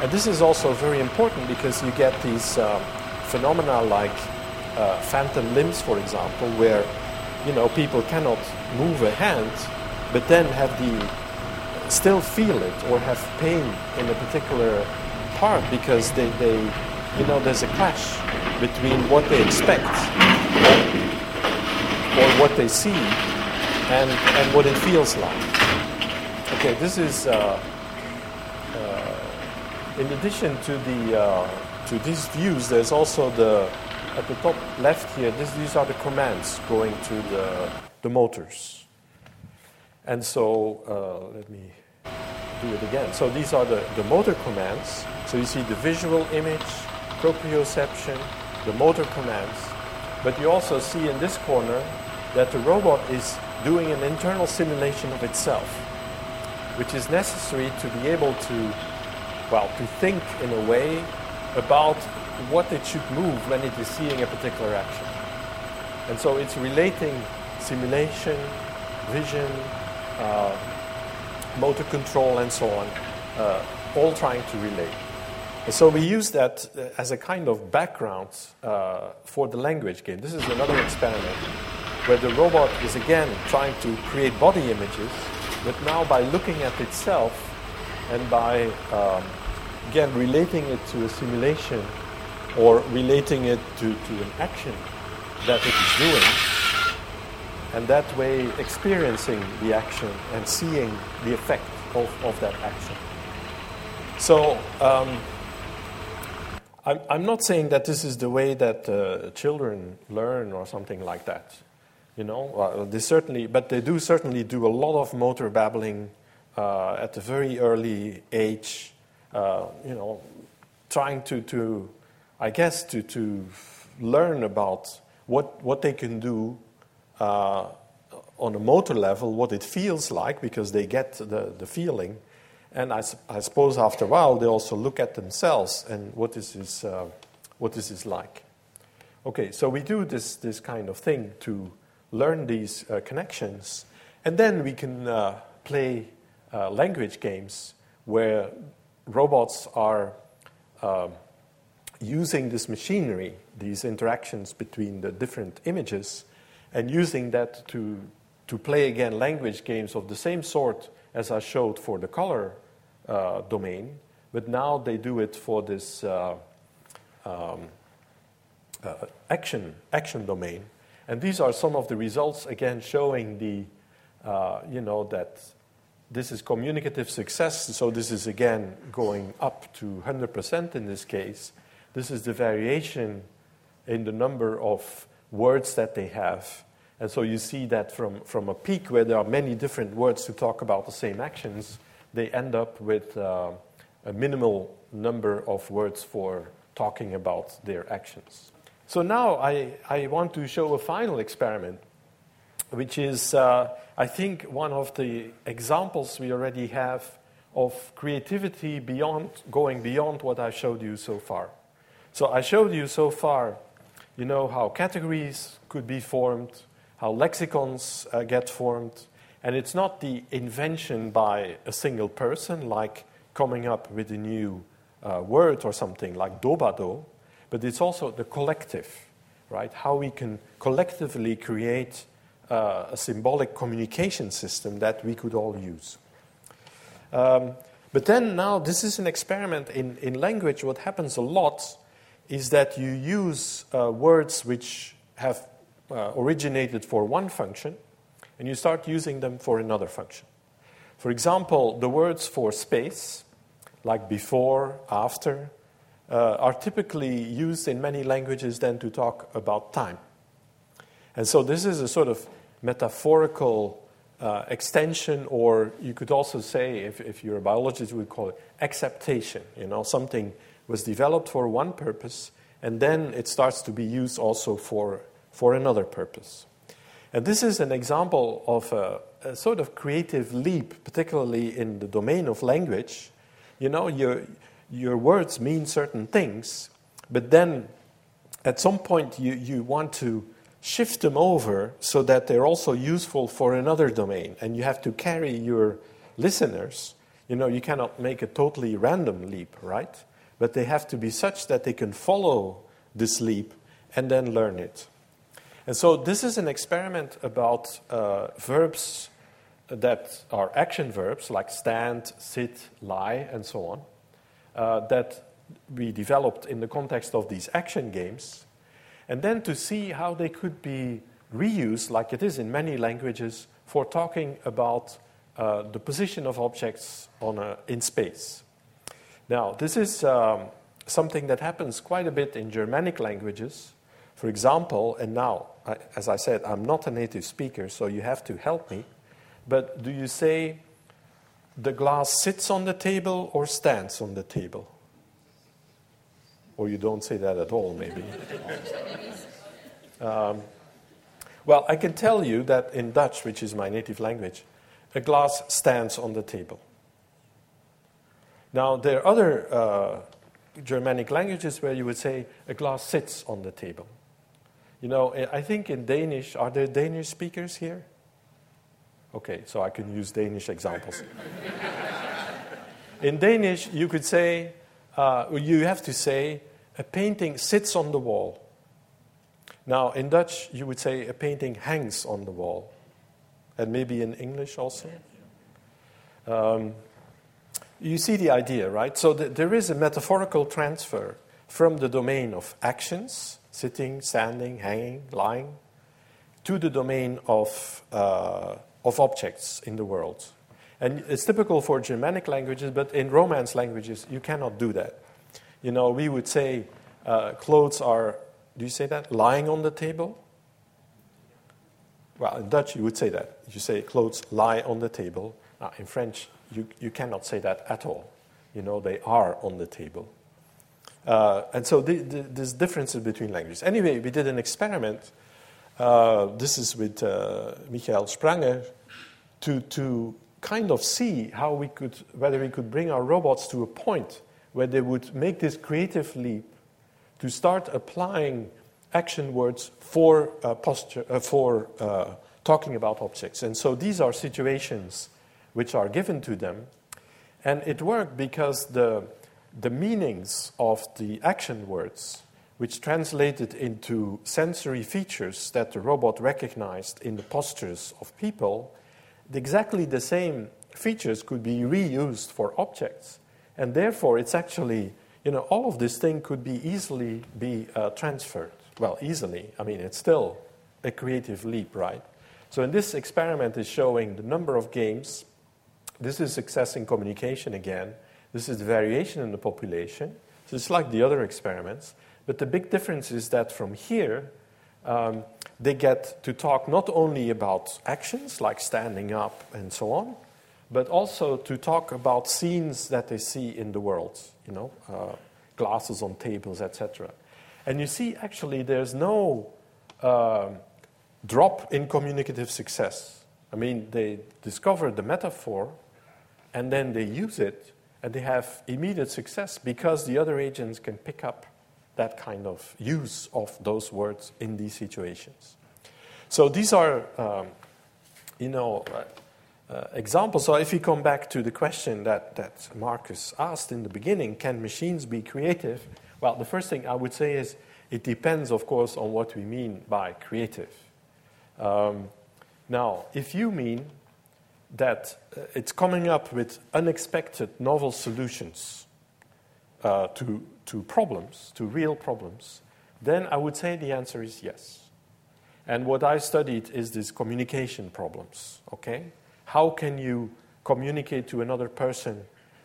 And this is also very important because you get these uh, phenomena like uh, phantom limbs, for example, where you know, people cannot move a hand, but then have the still feel it or have pain in a particular part because they, they you know, there's a clash between what they expect or what they see and, and what it feels like. Okay, this is, uh, uh, in addition to, the, uh, to these views, there's also the at the top left here, this, these are the commands going to the, the motors. And so, uh, let me do it again. So these are the, the motor commands. So you see the visual image, proprioception, the motor commands. But you also see in this corner that the robot is doing an internal simulation of itself, which is necessary to be able to, well, to think in a way about what it should move when it is seeing a particular action. And so it's relating simulation, vision, uh, motor control, and so on, uh, all trying to relate. And so we use that uh, as a kind of background uh, for the language game. This is another experiment where the robot is again trying to create body images, but now by looking at itself and by um, again relating it to a simulation or relating it to, to an action that it is doing, and that way experiencing the action and seeing the effect of, of that action. So, um, I'm, I'm not saying that this is the way that uh, children learn or something like that. You know, well, they certainly, but they do certainly do a lot of motor babbling uh, at a very early age. Uh, you know, trying to, to I guess, to, to learn about what, what they can do uh, on a motor level, what it feels like, because they get the, the feeling, and I, I, suppose after a while they also look at themselves and what is this, uh, what is this is like. Okay, so we do this, this kind of thing to learn these uh, connections, and then we can uh, play uh, language games where robots are um, using this machinery, these interactions between the different images, and using that to, to play again language games of the same sort as I showed for the color uh, domain, but now they do it for this uh, um, uh, action, action domain. And these are some of the results, again, showing the, uh, you know, that this is communicative success. So this is, again, going up to 100% in this case. This is the variation in the number of words that they have and so you see that from, from a peak where there are many different words to talk about the same actions, they end up with uh, a minimal number of words for talking about their actions. So now I, I want to show a final experiment, which is, uh, I think, one of the examples we already have of creativity beyond, going beyond what I showed you so far. So I showed you so far, you know, how categories could be formed, how lexicons uh, get formed. And it's not the invention by a single person, like coming up with a new uh, word or something like dobado, but it's also the collective, right? How we can collectively create uh, a symbolic communication system that we could all use. Um, but then now, this is an experiment in, in language. What happens a lot is that you use uh, words which have uh, originated for one function, and you start using them for another function. For example, the words for space, like before, after, uh, are typically used in many languages then to talk about time. And so this is a sort of metaphorical uh, extension, or you could also say, if, if you're a biologist, we would call it exaptation. You know, something was developed for one purpose, and then it starts to be used also for for another purpose. And this is an example of a, a, sort of creative leap, particularly in the domain of language. You know, your, your words mean certain things, but then at some point you, you want to shift them over so that they're also useful for another domain. And you have to carry your listeners. You know, you cannot make a totally random leap, right? But they have to be such that they can follow this leap and then learn it. And so this is an experiment about uh, verbs that are action verbs like stand, sit, lie, and so on, uh, that we developed in the context of these action games, and then to see how they could be reused, like it is in many languages, for talking about uh, the position of objects on a, in space. Now, this is um, something that happens quite a bit in Germanic languages. For example, and now, as I said, I'm not a native speaker, so you have to help me. But do you say the glass sits on the table or stands on the table? or you don't say that at all, maybe. um, well, I can tell you that in Dutch, which is my native language, a glass stands on the table. Now, there are other uh, Germanic languages where you would say a glass sits on the table. You know, I think in Danish, are there Danish speakers here? Okay, so I can use Danish examples. in Danish, you could say, uh, you have to say, a painting sits on the wall. Now, in Dutch, you would say a painting hangs on the wall. And maybe in English also. Um, you see the idea, right? So th- there is a metaphorical transfer from the domain of actions, sitting, standing, hanging, lying, to the domain of, uh, of objects in the world. And it's typical for Germanic languages, but in Romance languages, you cannot do that. You know, we would say uh, clothes are, do you say that? Lying on the table? Well, in Dutch, you would say that. You say clothes lie on the table. Now, in French, you, you cannot say that at all. You know, they are on the table. Uh, and so the, the, there's differences between languages. Anyway, we did an experiment. Uh, this is with uh, Michael Spranger to, to kind of see how we could, whether we could bring our robots to a point where they would make this creative leap to start applying action words for uh, posture, uh, for uh, talking about objects. And so these are situations which are given to them. And it worked because the, the meanings of the action words, which translated into sensory features that the robot recognized in the postures of people, exactly the same features could be reused for objects. And therefore, it's actually, you know, all of this thing could be easily be uh, transferred. Well, easily. I mean, it's still a creative leap, right? So, in this experiment is showing the number of games this is success in communication again. This is the variation in the population. So it's like the other experiments. But the big difference is that from here, um, they get to talk not only about actions like standing up and so on, but also to talk about scenes that they see in the world, you know, uh, glasses on tables, etc. And you see, actually, there's no uh, drop in communicative success. I mean, they discovered the metaphor, and then they use it and they have immediate success because the other agents can pick up that kind of use of those words in these situations. So these are, um, you know, uh, uh, examples. So if we come back to the question that, that Marcus asked in the beginning, can machines be creative? Well, the first thing I would say is it depends, of course, on what we mean by creative. Um, now, if you mean that uh, it's coming up with unexpected novel solutions uh, to, to problems, to real problems, then I would say the answer is yes. And what I studied is these communication problems, okay? How can you communicate to another person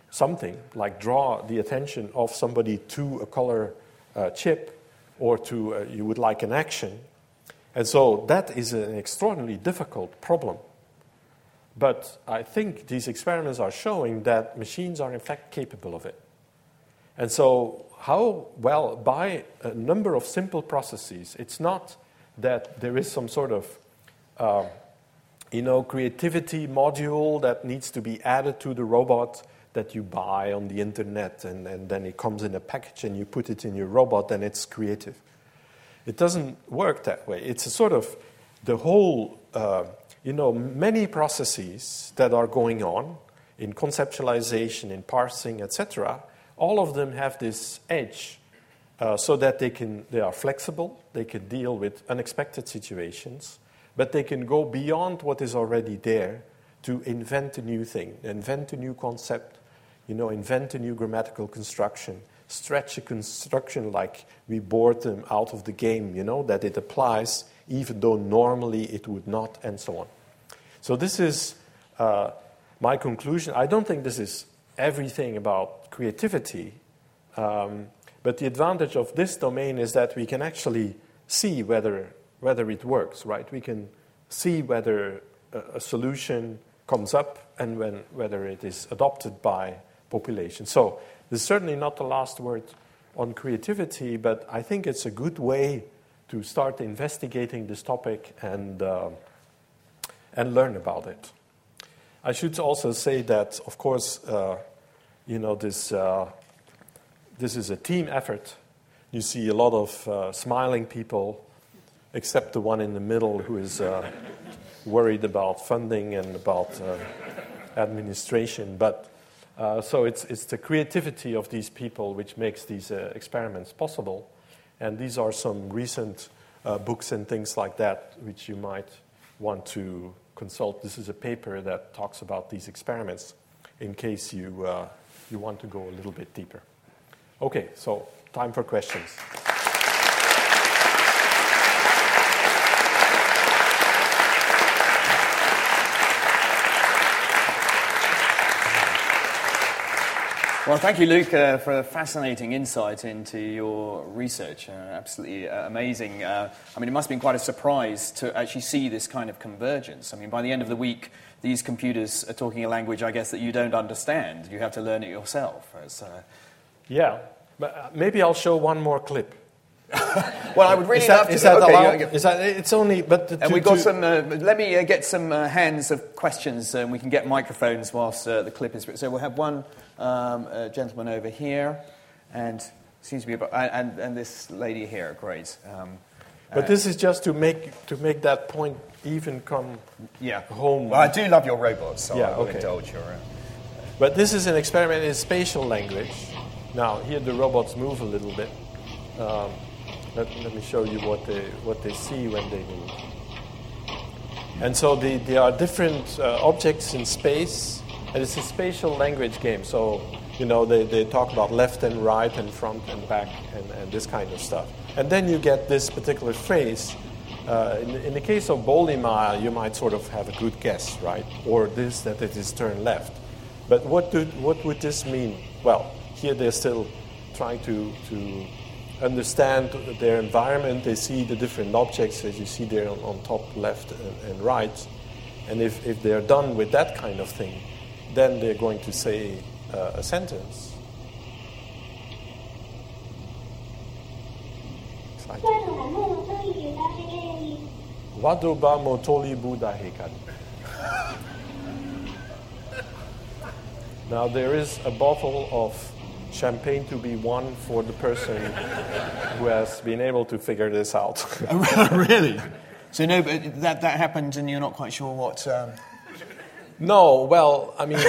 something, like draw the attention of somebody to a color uh, chip or to, uh, you would like an action? And so that is an extraordinarily difficult problem but I think these experiments are showing that machines are in fact capable of it. And so, how? Well, by a number of simple processes. It's not that there is some sort of uh, you know, creativity module that needs to be added to the robot that you buy on the internet and, and then it comes in a package and you put it in your robot and it's creative. It doesn't work that way. It's a sort of the whole uh, you know, many processes that are going on in conceptualization, in parsing, etc., all of them have this edge uh, so that they, can, they are flexible, they can deal with unexpected situations, but they can go beyond what is already there to invent a new thing, invent a new concept, you know, invent a new grammatical construction, stretch a construction like we bored them out of the game, you know, that it applies even though normally it would not, and so on. So, this is uh, my conclusion. I don't think this is everything about creativity, um, but the advantage of this domain is that we can actually see whether, whether it works, right? We can see whether a, a solution comes up and when, whether it is adopted by population. So, this is certainly not the last word on creativity, but I think it's a good way to start investigating this topic and, uh, and learn about it. I should also say that, of course, uh, you know, this, uh, this is a team effort. You see a lot of uh, smiling people, except the one in the middle who is uh, worried about funding and about uh, administration. But so it's, it's the creativity of these people which makes these experiments possible. And these are some recent uh, books and things like that which you might want to consult. This is a paper that talks about these experiments in case you, uh, you want to go a little bit deeper. Okay, so time for questions. Well, thank you, Luc, uh, for a fascinating insight into your research. Uh, absolutely uh, amazing. Uh, I mean, it must have been quite a surprise to actually see this kind of convergence. I mean, by the end of the week, these computers are talking a language, I guess, that you don't understand. You have to learn it yourself. Uh, yeah, but uh, maybe I'll show one more clip. well, I would really is that, love to. Is that okay, allowed? yeah, Is that, it's only, but and we got some. Uh, let me uh, get some uh, hands of questions, and we can get microphones whilst uh, the clip is. So we'll have one um, gentleman over here, and seems to be about, and, and this lady here. Great. Um, but this is just to make to make that point even come yeah. home. Well, I do love your robots, so yeah, I will okay. indulge your. Uh, but this is an experiment in spatial language. Now here the robots move a little bit. Um, let, let, me show you what they, what they see when they move. And so the, there are different uh, objects in space, and it's a spatial language game. So, you know, they, they talk about left and right and front and back and, and this kind of stuff. And then you get this particular phrase. Uh, in, in, the case of Bolima, you might sort of have a good guess, right? Or this, that it is turn left. But what, do, what would this mean? Well, here they're still trying to, to understand their environment. They see the different objects as you see there on, on top, left, and, and, right. And if, if they're done with that kind of thing, then they're going to say uh, a sentence. Wadoba motoli budahekan. Now there is a bottle of champagne to be won for the person who has been able to figure this out. really? So no, but that that happens and you're not quite sure what. Um... No, well, I mean. we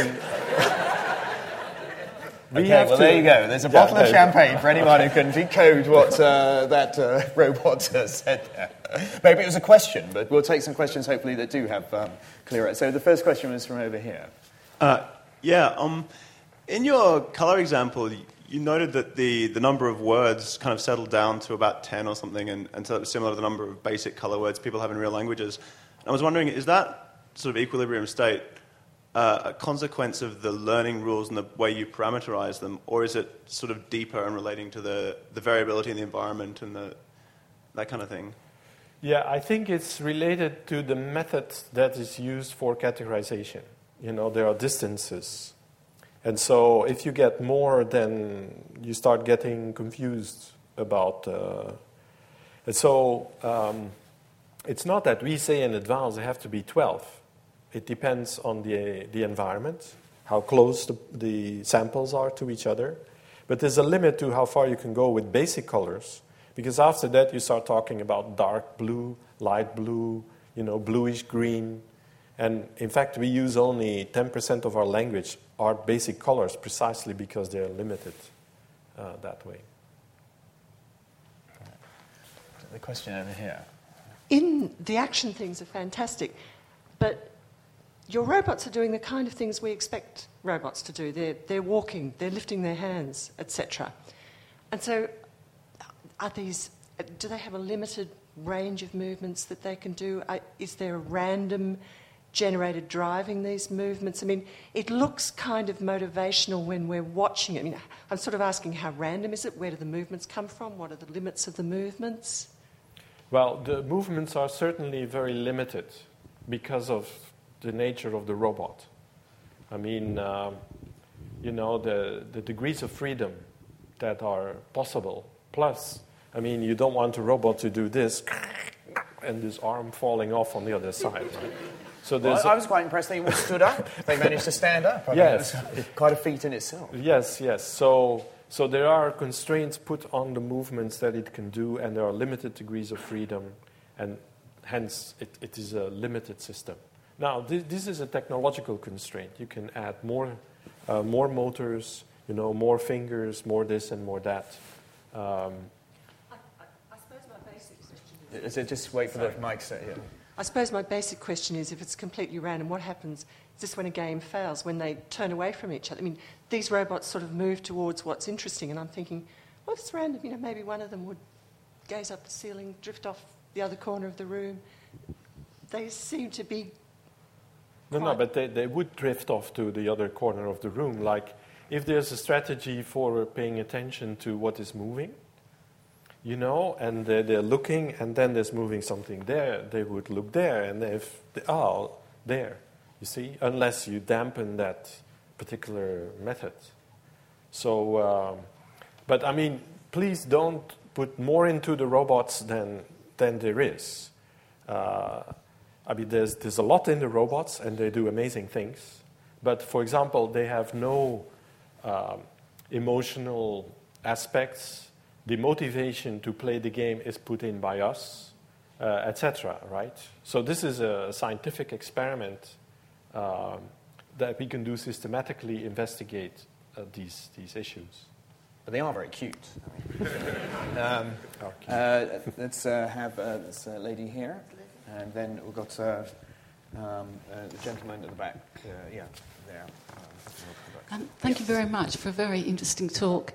okay, well, to... there you go. There's a bottle of champagne for anyone who can decode what uh, that uh, robot uh, said there. Maybe it was a question, but we'll take some questions hopefully that do have um, clearer. So the first question was from over here. Uh, yeah. Um, in your color example, you noted that the, the number of words kind of settled down to about 10 or something, and, and so it was similar to the number of basic color words people have in real languages. And I was wondering, is that sort of equilibrium state uh, a consequence of the learning rules and the way you parameterize them, or is it sort of deeper and relating to the, the variability in the environment and the, that kind of thing? Yeah, I think it's related to the method that is used for categorization. You know, there are distances and so if you get more, then you start getting confused about. Uh, and so um, it's not that we say in advance they have to be 12. It depends on the, the environment, how close the, the samples are to each other. But there's a limit to how far you can go with basic colors, because after that you start talking about dark blue, light blue, you know, bluish green. And in fact, we use only 10% of our language are basic colors precisely because they're limited uh, that way. The question over here. In the action things are fantastic, but your robots are doing the kind of things we expect robots to do. They're, they're walking, they're lifting their hands, etc. And so, are these? Do they have a limited range of movements that they can do? Uh, is there a random generated driving these movements? I mean, it looks kind of motivational when we're watching it. I mean, I'm sort of asking how random is it? Where do the movements come from? What are the limits of the movements? Well, the movements are certainly very limited because of the nature of the robot. I mean, um, you know, the, the degrees of freedom that are possible. Plus, I mean, you don't want a robot to do this and this arm falling off on the other side. Right? So well, I was quite impressed they all stood up. they managed to stand up. I yes. Mean, quite a feat in itself. Yes, yes. So, so there are constraints put on the movements that it can do, and there are limited degrees of freedom, and hence it, it is a limited system. Now, this, this is a technological constraint. You can add more, uh, more motors, you know, more fingers, more this and more that. Um, I, I, I suppose my basic question is... Just wait for the mic set here. I suppose my basic question is if it's completely random, what happens? Is this when a game fails, when they turn away from each other? I mean, these robots sort of move towards what's interesting, and I'm thinking, well, it's random. You know, maybe one of them would gaze up the ceiling, drift off the other corner of the room. They seem to be. No, no, but they, they would drift off to the other corner of the room. Like, if there's a strategy for paying attention to what is moving, you know, and they're, they're, looking, and then there's moving something there, they would look there, and if, they, oh, there, you see, unless you dampen that particular method. So, um, but I mean, please don't put more into the robots than, than there is. Uh, I mean, there's, there's a lot in the robots, and they do amazing things. But for example, they have no um, emotional aspects the motivation to play the game is put in by us, uh, etc. Right? So this is a scientific experiment um, that we can do systematically investigate uh, these these issues. But they are very cute. um, uh, let's uh, have uh, this uh, lady here, and then we've got um, the gentleman at the back. yeah, there. Um, thank you very much for a very interesting talk.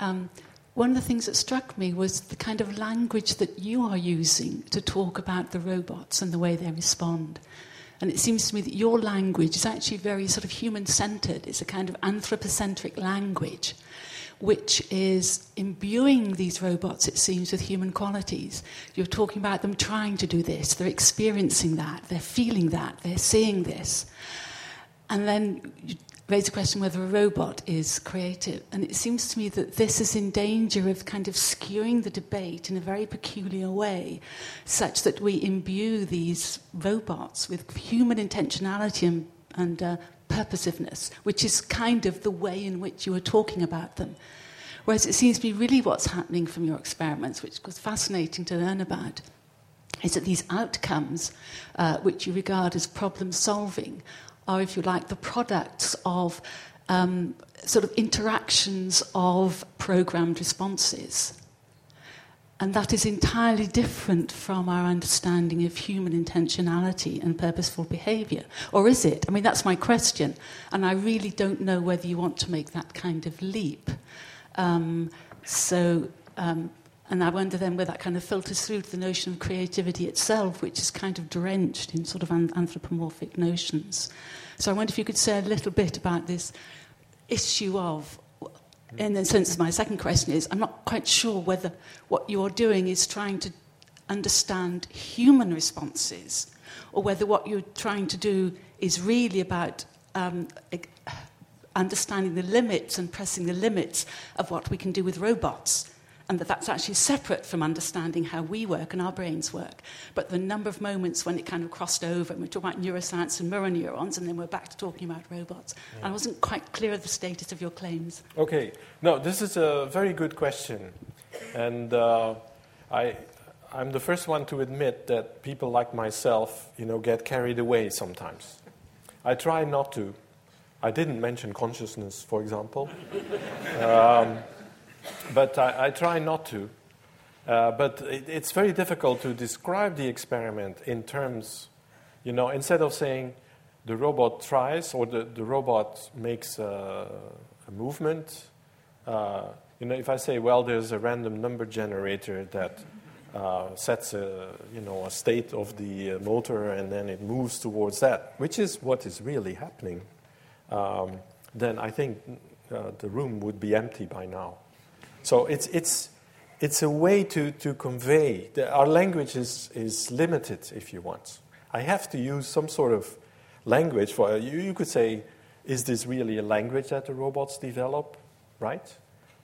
Um, one of the things that struck me was the kind of language that you are using to talk about the robots and the way they respond. And it seems to me that your language is actually very sort of human centered. It's a kind of anthropocentric language, which is imbuing these robots, it seems, with human qualities. You're talking about them trying to do this, they're experiencing that, they're feeling that, they're seeing this. And then you raise the question whether a robot is creative. And it seems to me that this is in danger of kind of skewing the debate in a very peculiar way, such that we imbue these robots with human intentionality and, and uh, purposiveness, which is kind of the way in which you are talking about them. Whereas it seems to be really what's happening from your experiments, which was fascinating to learn about, is that these outcomes, uh, which you regard as problem solving, are, if you like, the products of um, sort of interactions of programmed responses. And that is entirely different from our understanding of human intentionality and purposeful behavior. Or is it? I mean, that's my question. And I really don't know whether you want to make that kind of leap. Um, so, um, and I wonder then where that kind of filters through to the notion of creativity itself, which is kind of drenched in sort of anthropomorphic notions. So I wonder if you could say a little bit about this issue of in the sense, my second question is I'm not quite sure whether what you're doing is trying to understand human responses or whether what you're trying to do is really about um, understanding the limits and pressing the limits of what we can do with robots and that that's actually separate from understanding how we work and our brains work. But the number of moments when it kind of crossed over, and we talk about neuroscience and mirror neurons, and then we're back to talking about robots. Yeah. I wasn't quite clear of the status of your claims. Okay, no, this is a very good question. And uh, I, I'm the first one to admit that people like myself, you know, get carried away sometimes. I try not to. I didn't mention consciousness, for example. um, but I, I, try not to. Uh, but it, it's very difficult to describe the experiment in terms, you know, instead of saying the robot tries or the, the robot makes a, a movement, uh, you know, if I say, well, there's a random number generator that uh, sets a, you know, a state of the uh, motor and then it moves towards that, which is what is really happening, um, then I think uh, the room would be empty by now. So it's, it's, it's a way to, to convey. that our language is, is limited, if you want. I have to use some sort of language for you. You could say, is this really a language that the robots develop, right?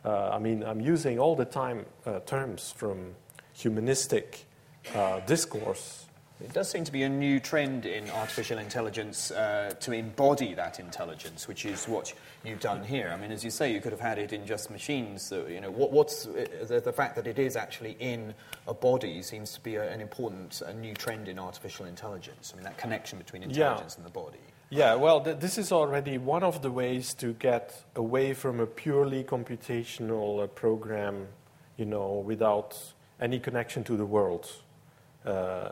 Uh, I mean, I'm using all the time uh, terms from humanistic uh, discourse it does seem to be a new trend in artificial intelligence uh, to embody that intelligence, which is what you've done here. I mean, as you say, you could have had it in just machines. So, you know, what, what's uh, the, the, fact that it is actually in a body seems to be a, an important a new trend in artificial intelligence. I mean, that connection between intelligence yeah. and the body. Yeah, well, th- this is already one of the ways to get away from a purely computational uh, program, you know, without any connection to the world. Uh,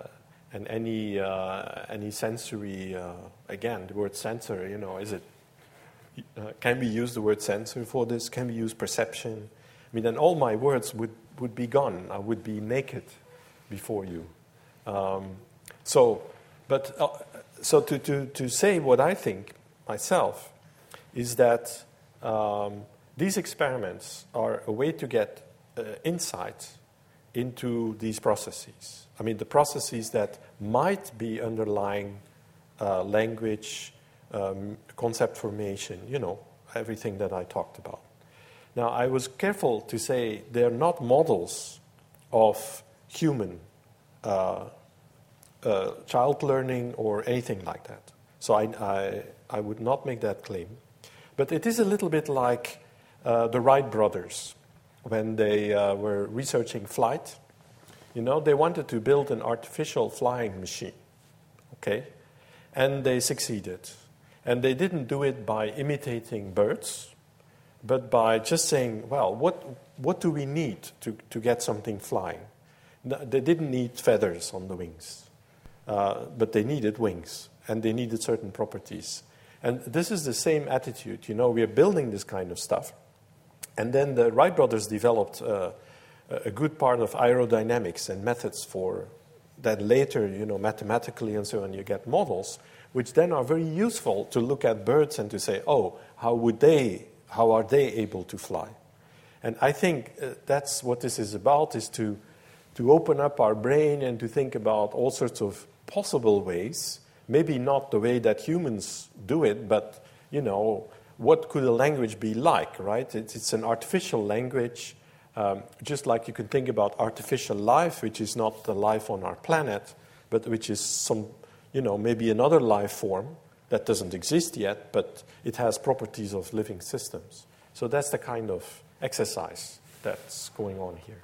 and any uh, any sensory uh, again the word sensor you know is it uh, can we use the word sensor for this? Can we use perception? I mean then all my words would would be gone. I would be naked before you. Um, so but uh, so to, to, to say what i think myself is that um, these experiments are a way to get uh, insight into these processes I mean, the processes that might be underlying uh, language, um, concept formation, you know, everything that I talked about. Now, I was careful to say they're not models of human uh, uh, child learning or anything like that. So I, I, I, would not make that claim. But it is a little bit like uh, the Wright brothers when they uh, were researching flight you know, they wanted to build an artificial flying machine. Okay? And they succeeded. And they didn't do it by imitating birds, but by just saying, well, what, what do we need to, to get something flying? They didn't need feathers on the wings, uh, but they needed wings, and they needed certain properties. And this is the same attitude. You know, we are building this kind of stuff. And then the Wright brothers developed uh, a good part of aerodynamics and methods for that later, you know, mathematically and so on, you get models, which then are very useful to look at birds and to say, oh, how would they, how are they able to fly? And I think uh, that's what this is about, is to, to open up our brain and to think about all sorts of possible ways, maybe not the way that humans do it, but, you know, what could a language be like, right? It's, it's an artificial language um, just like you can think about artificial life, which is not the life on our planet, but which is some, you know, maybe another life form that doesn't exist yet, but it has properties of living systems. So that's the kind of exercise that's going on here.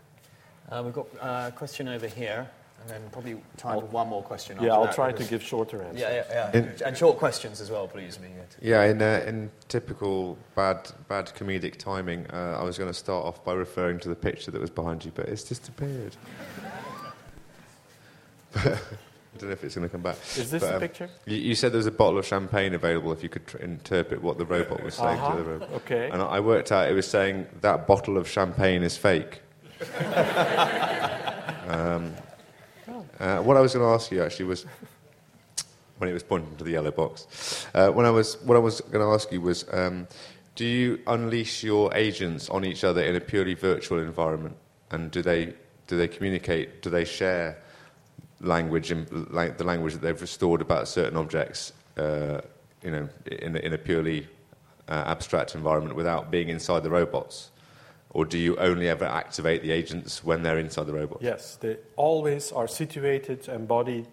Uh, we've got a question over here. And then probably time I'll, for one more question. Yeah, I'll that, try to give shorter answers. Yeah, yeah, yeah. In, and short questions as well, please. Yeah, in, uh, in typical bad, bad comedic timing, uh, I was going to start off by referring to the picture that was behind you, but it's disappeared. I don't know if it's going to come back. Is this but, the um, picture? You, you, said there was a bottle of champagne available if you could tr- interpret what the robot was saying uh-huh. to the robot. Okay. And I worked out it was saying that bottle of champagne is fake. um, uh, what I was going to ask you actually was when it was pointing to the yellow box. Uh, when I was, what I was going to ask you was, um, do you unleash your agents on each other in a purely virtual environment, and do they do they communicate? Do they share language and like the language that they've restored about certain objects? Uh, you know, in in a purely uh, abstract environment without being inside the robots. Or do you only ever activate the agents when they're inside the robot? Yes, they always are situated, embodied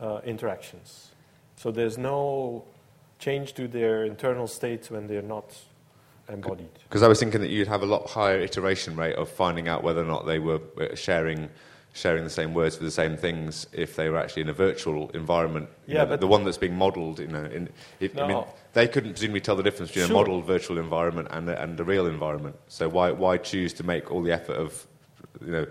uh, interactions. So there's no change to their internal states when they're not embodied. Because I was thinking that you'd have a lot higher iteration rate of finding out whether or not they were sharing sharing the same words for the same things if they were actually in a virtual environment. yeah, know, but the one that's being modelled, you know, in, if, no. I mean, they couldn't presumably tell the difference between sure. a modelled virtual environment and a, and a real environment. So why why choose to make all the effort of, you know,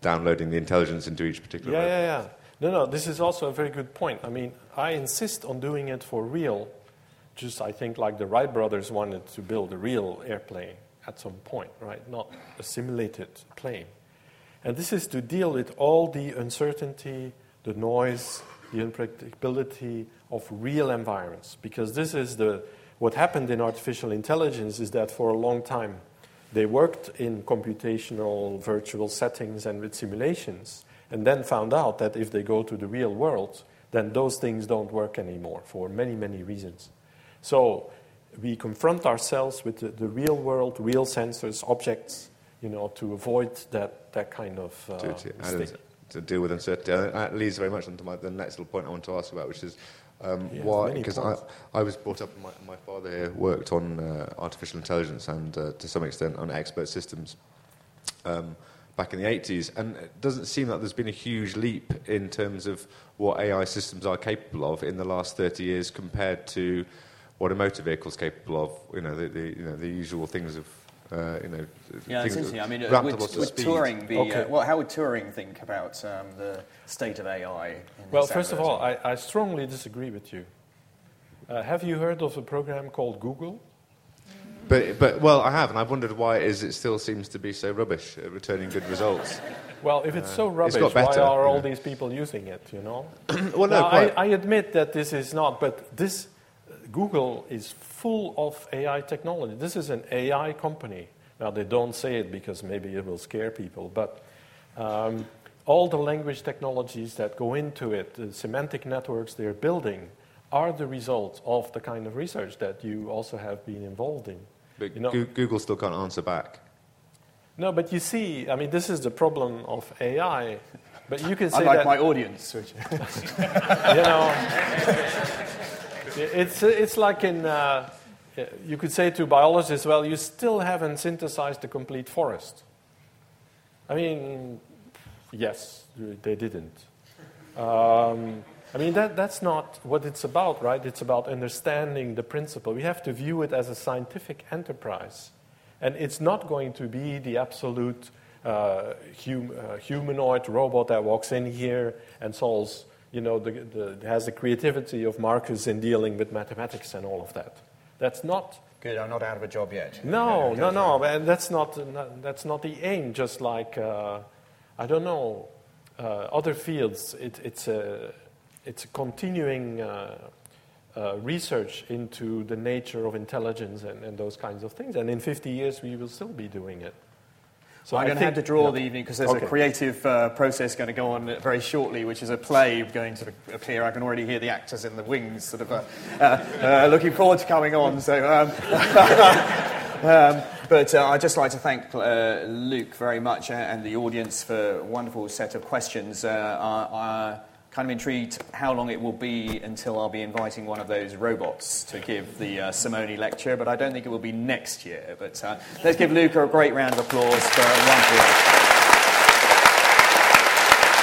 downloading the intelligence into each particular? Yeah, yeah, yeah. No, no. This is also a very good point. I mean, I insist on doing it for real. Just I think like the Wright brothers wanted to build a real airplane at some point, right? Not a simulated plane. And this is to deal with all the uncertainty, the noise, the unpredictability of real environments. Because this is the, what happened in artificial intelligence is that for a long time they worked in computational virtual settings and with simulations, and then found out that if they go to the real world, then those things don't work anymore for many, many reasons. So we confront ourselves with the, the real world, real sensors, objects, you know, to avoid that, that kind of uh, to, to, to deal with uncertainty. And that leads very much onto my, the next little point I want to ask about, which is um, Yeah, why, because I. I was brought up, my, my father here worked on uh, artificial intelligence and uh, to some extent on expert systems um, back in the 80s. And it doesn't seem like there's been a huge leap in terms of what AI systems are capable of in the last 30 years compared to what a motor vehicle is capable of, you know, the, the, you know, the usual things of, uh, you know, Yeah, things it's interesting. I mean, uh, ramped would, up lots of would speed. Be? Okay. Uh, well, how would Turing think about um, the state of AI? In Well, first of all. I, I strongly disagree with you. Uh, have you heard of a program called Google? But, but well, I have, and I've wondered why it is it still seems to be so rubbish at returning good results. Well, if it's so rubbish, got better, why are all yeah. these people using it, you know? well, no, Now, I. I admit that this is not, but this Google is full of AI technology. This is an AI company. Now they don't say it because maybe it will scare people, but um, all the language technologies that go into it, the semantic networks they're building, are the result of the kind of research that you also have been involved in. But you know- Goo- Google still can't answer back. No, but you see, I mean, this is the problem of AI. But you can say Unlike that my audience, which you know, it's, it's like in, uh, you could say to biologists, well, you still haven't synthesized the complete forest. I mean, yes, they didn't. Um, I mean, that, that's not what it's about, right? It's about understanding the principle. We have to view it as a scientific enterprise. And it's not going to be the absolute uh, hum, uh, humanoid robot that walks in here and solves, you know, the, the, has the creativity of Marcus in dealing with mathematics and all of that. That's not good. I'm not out of a job yet. no, no, no, and that's not, not that's not the aim. Just like uh, I don't know, uh, other fields, it, it's a it's a continuing uh, uh, research into the nature of intelligence and, and those kinds of things. And in 50 years, we will still be doing it. So I'm I going to have to draw the evening because there's Okay. a creative uh, process going to go on very shortly, which is a play going to appear. I can already hear the actors in the wings sort of uh, uh, uh, looking forward to coming on. So, um, um, but uh, I'd just like to thank uh, Luc very much uh, and the audience for a wonderful set of questions. Uh, I kind of intrigued how long it will be until I'll be inviting one of those robots to give the uh, Simonyi lecture, but I don't think it will be next year. But uh, let's give Luca a great round of applause for wonderful.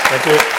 Thank you.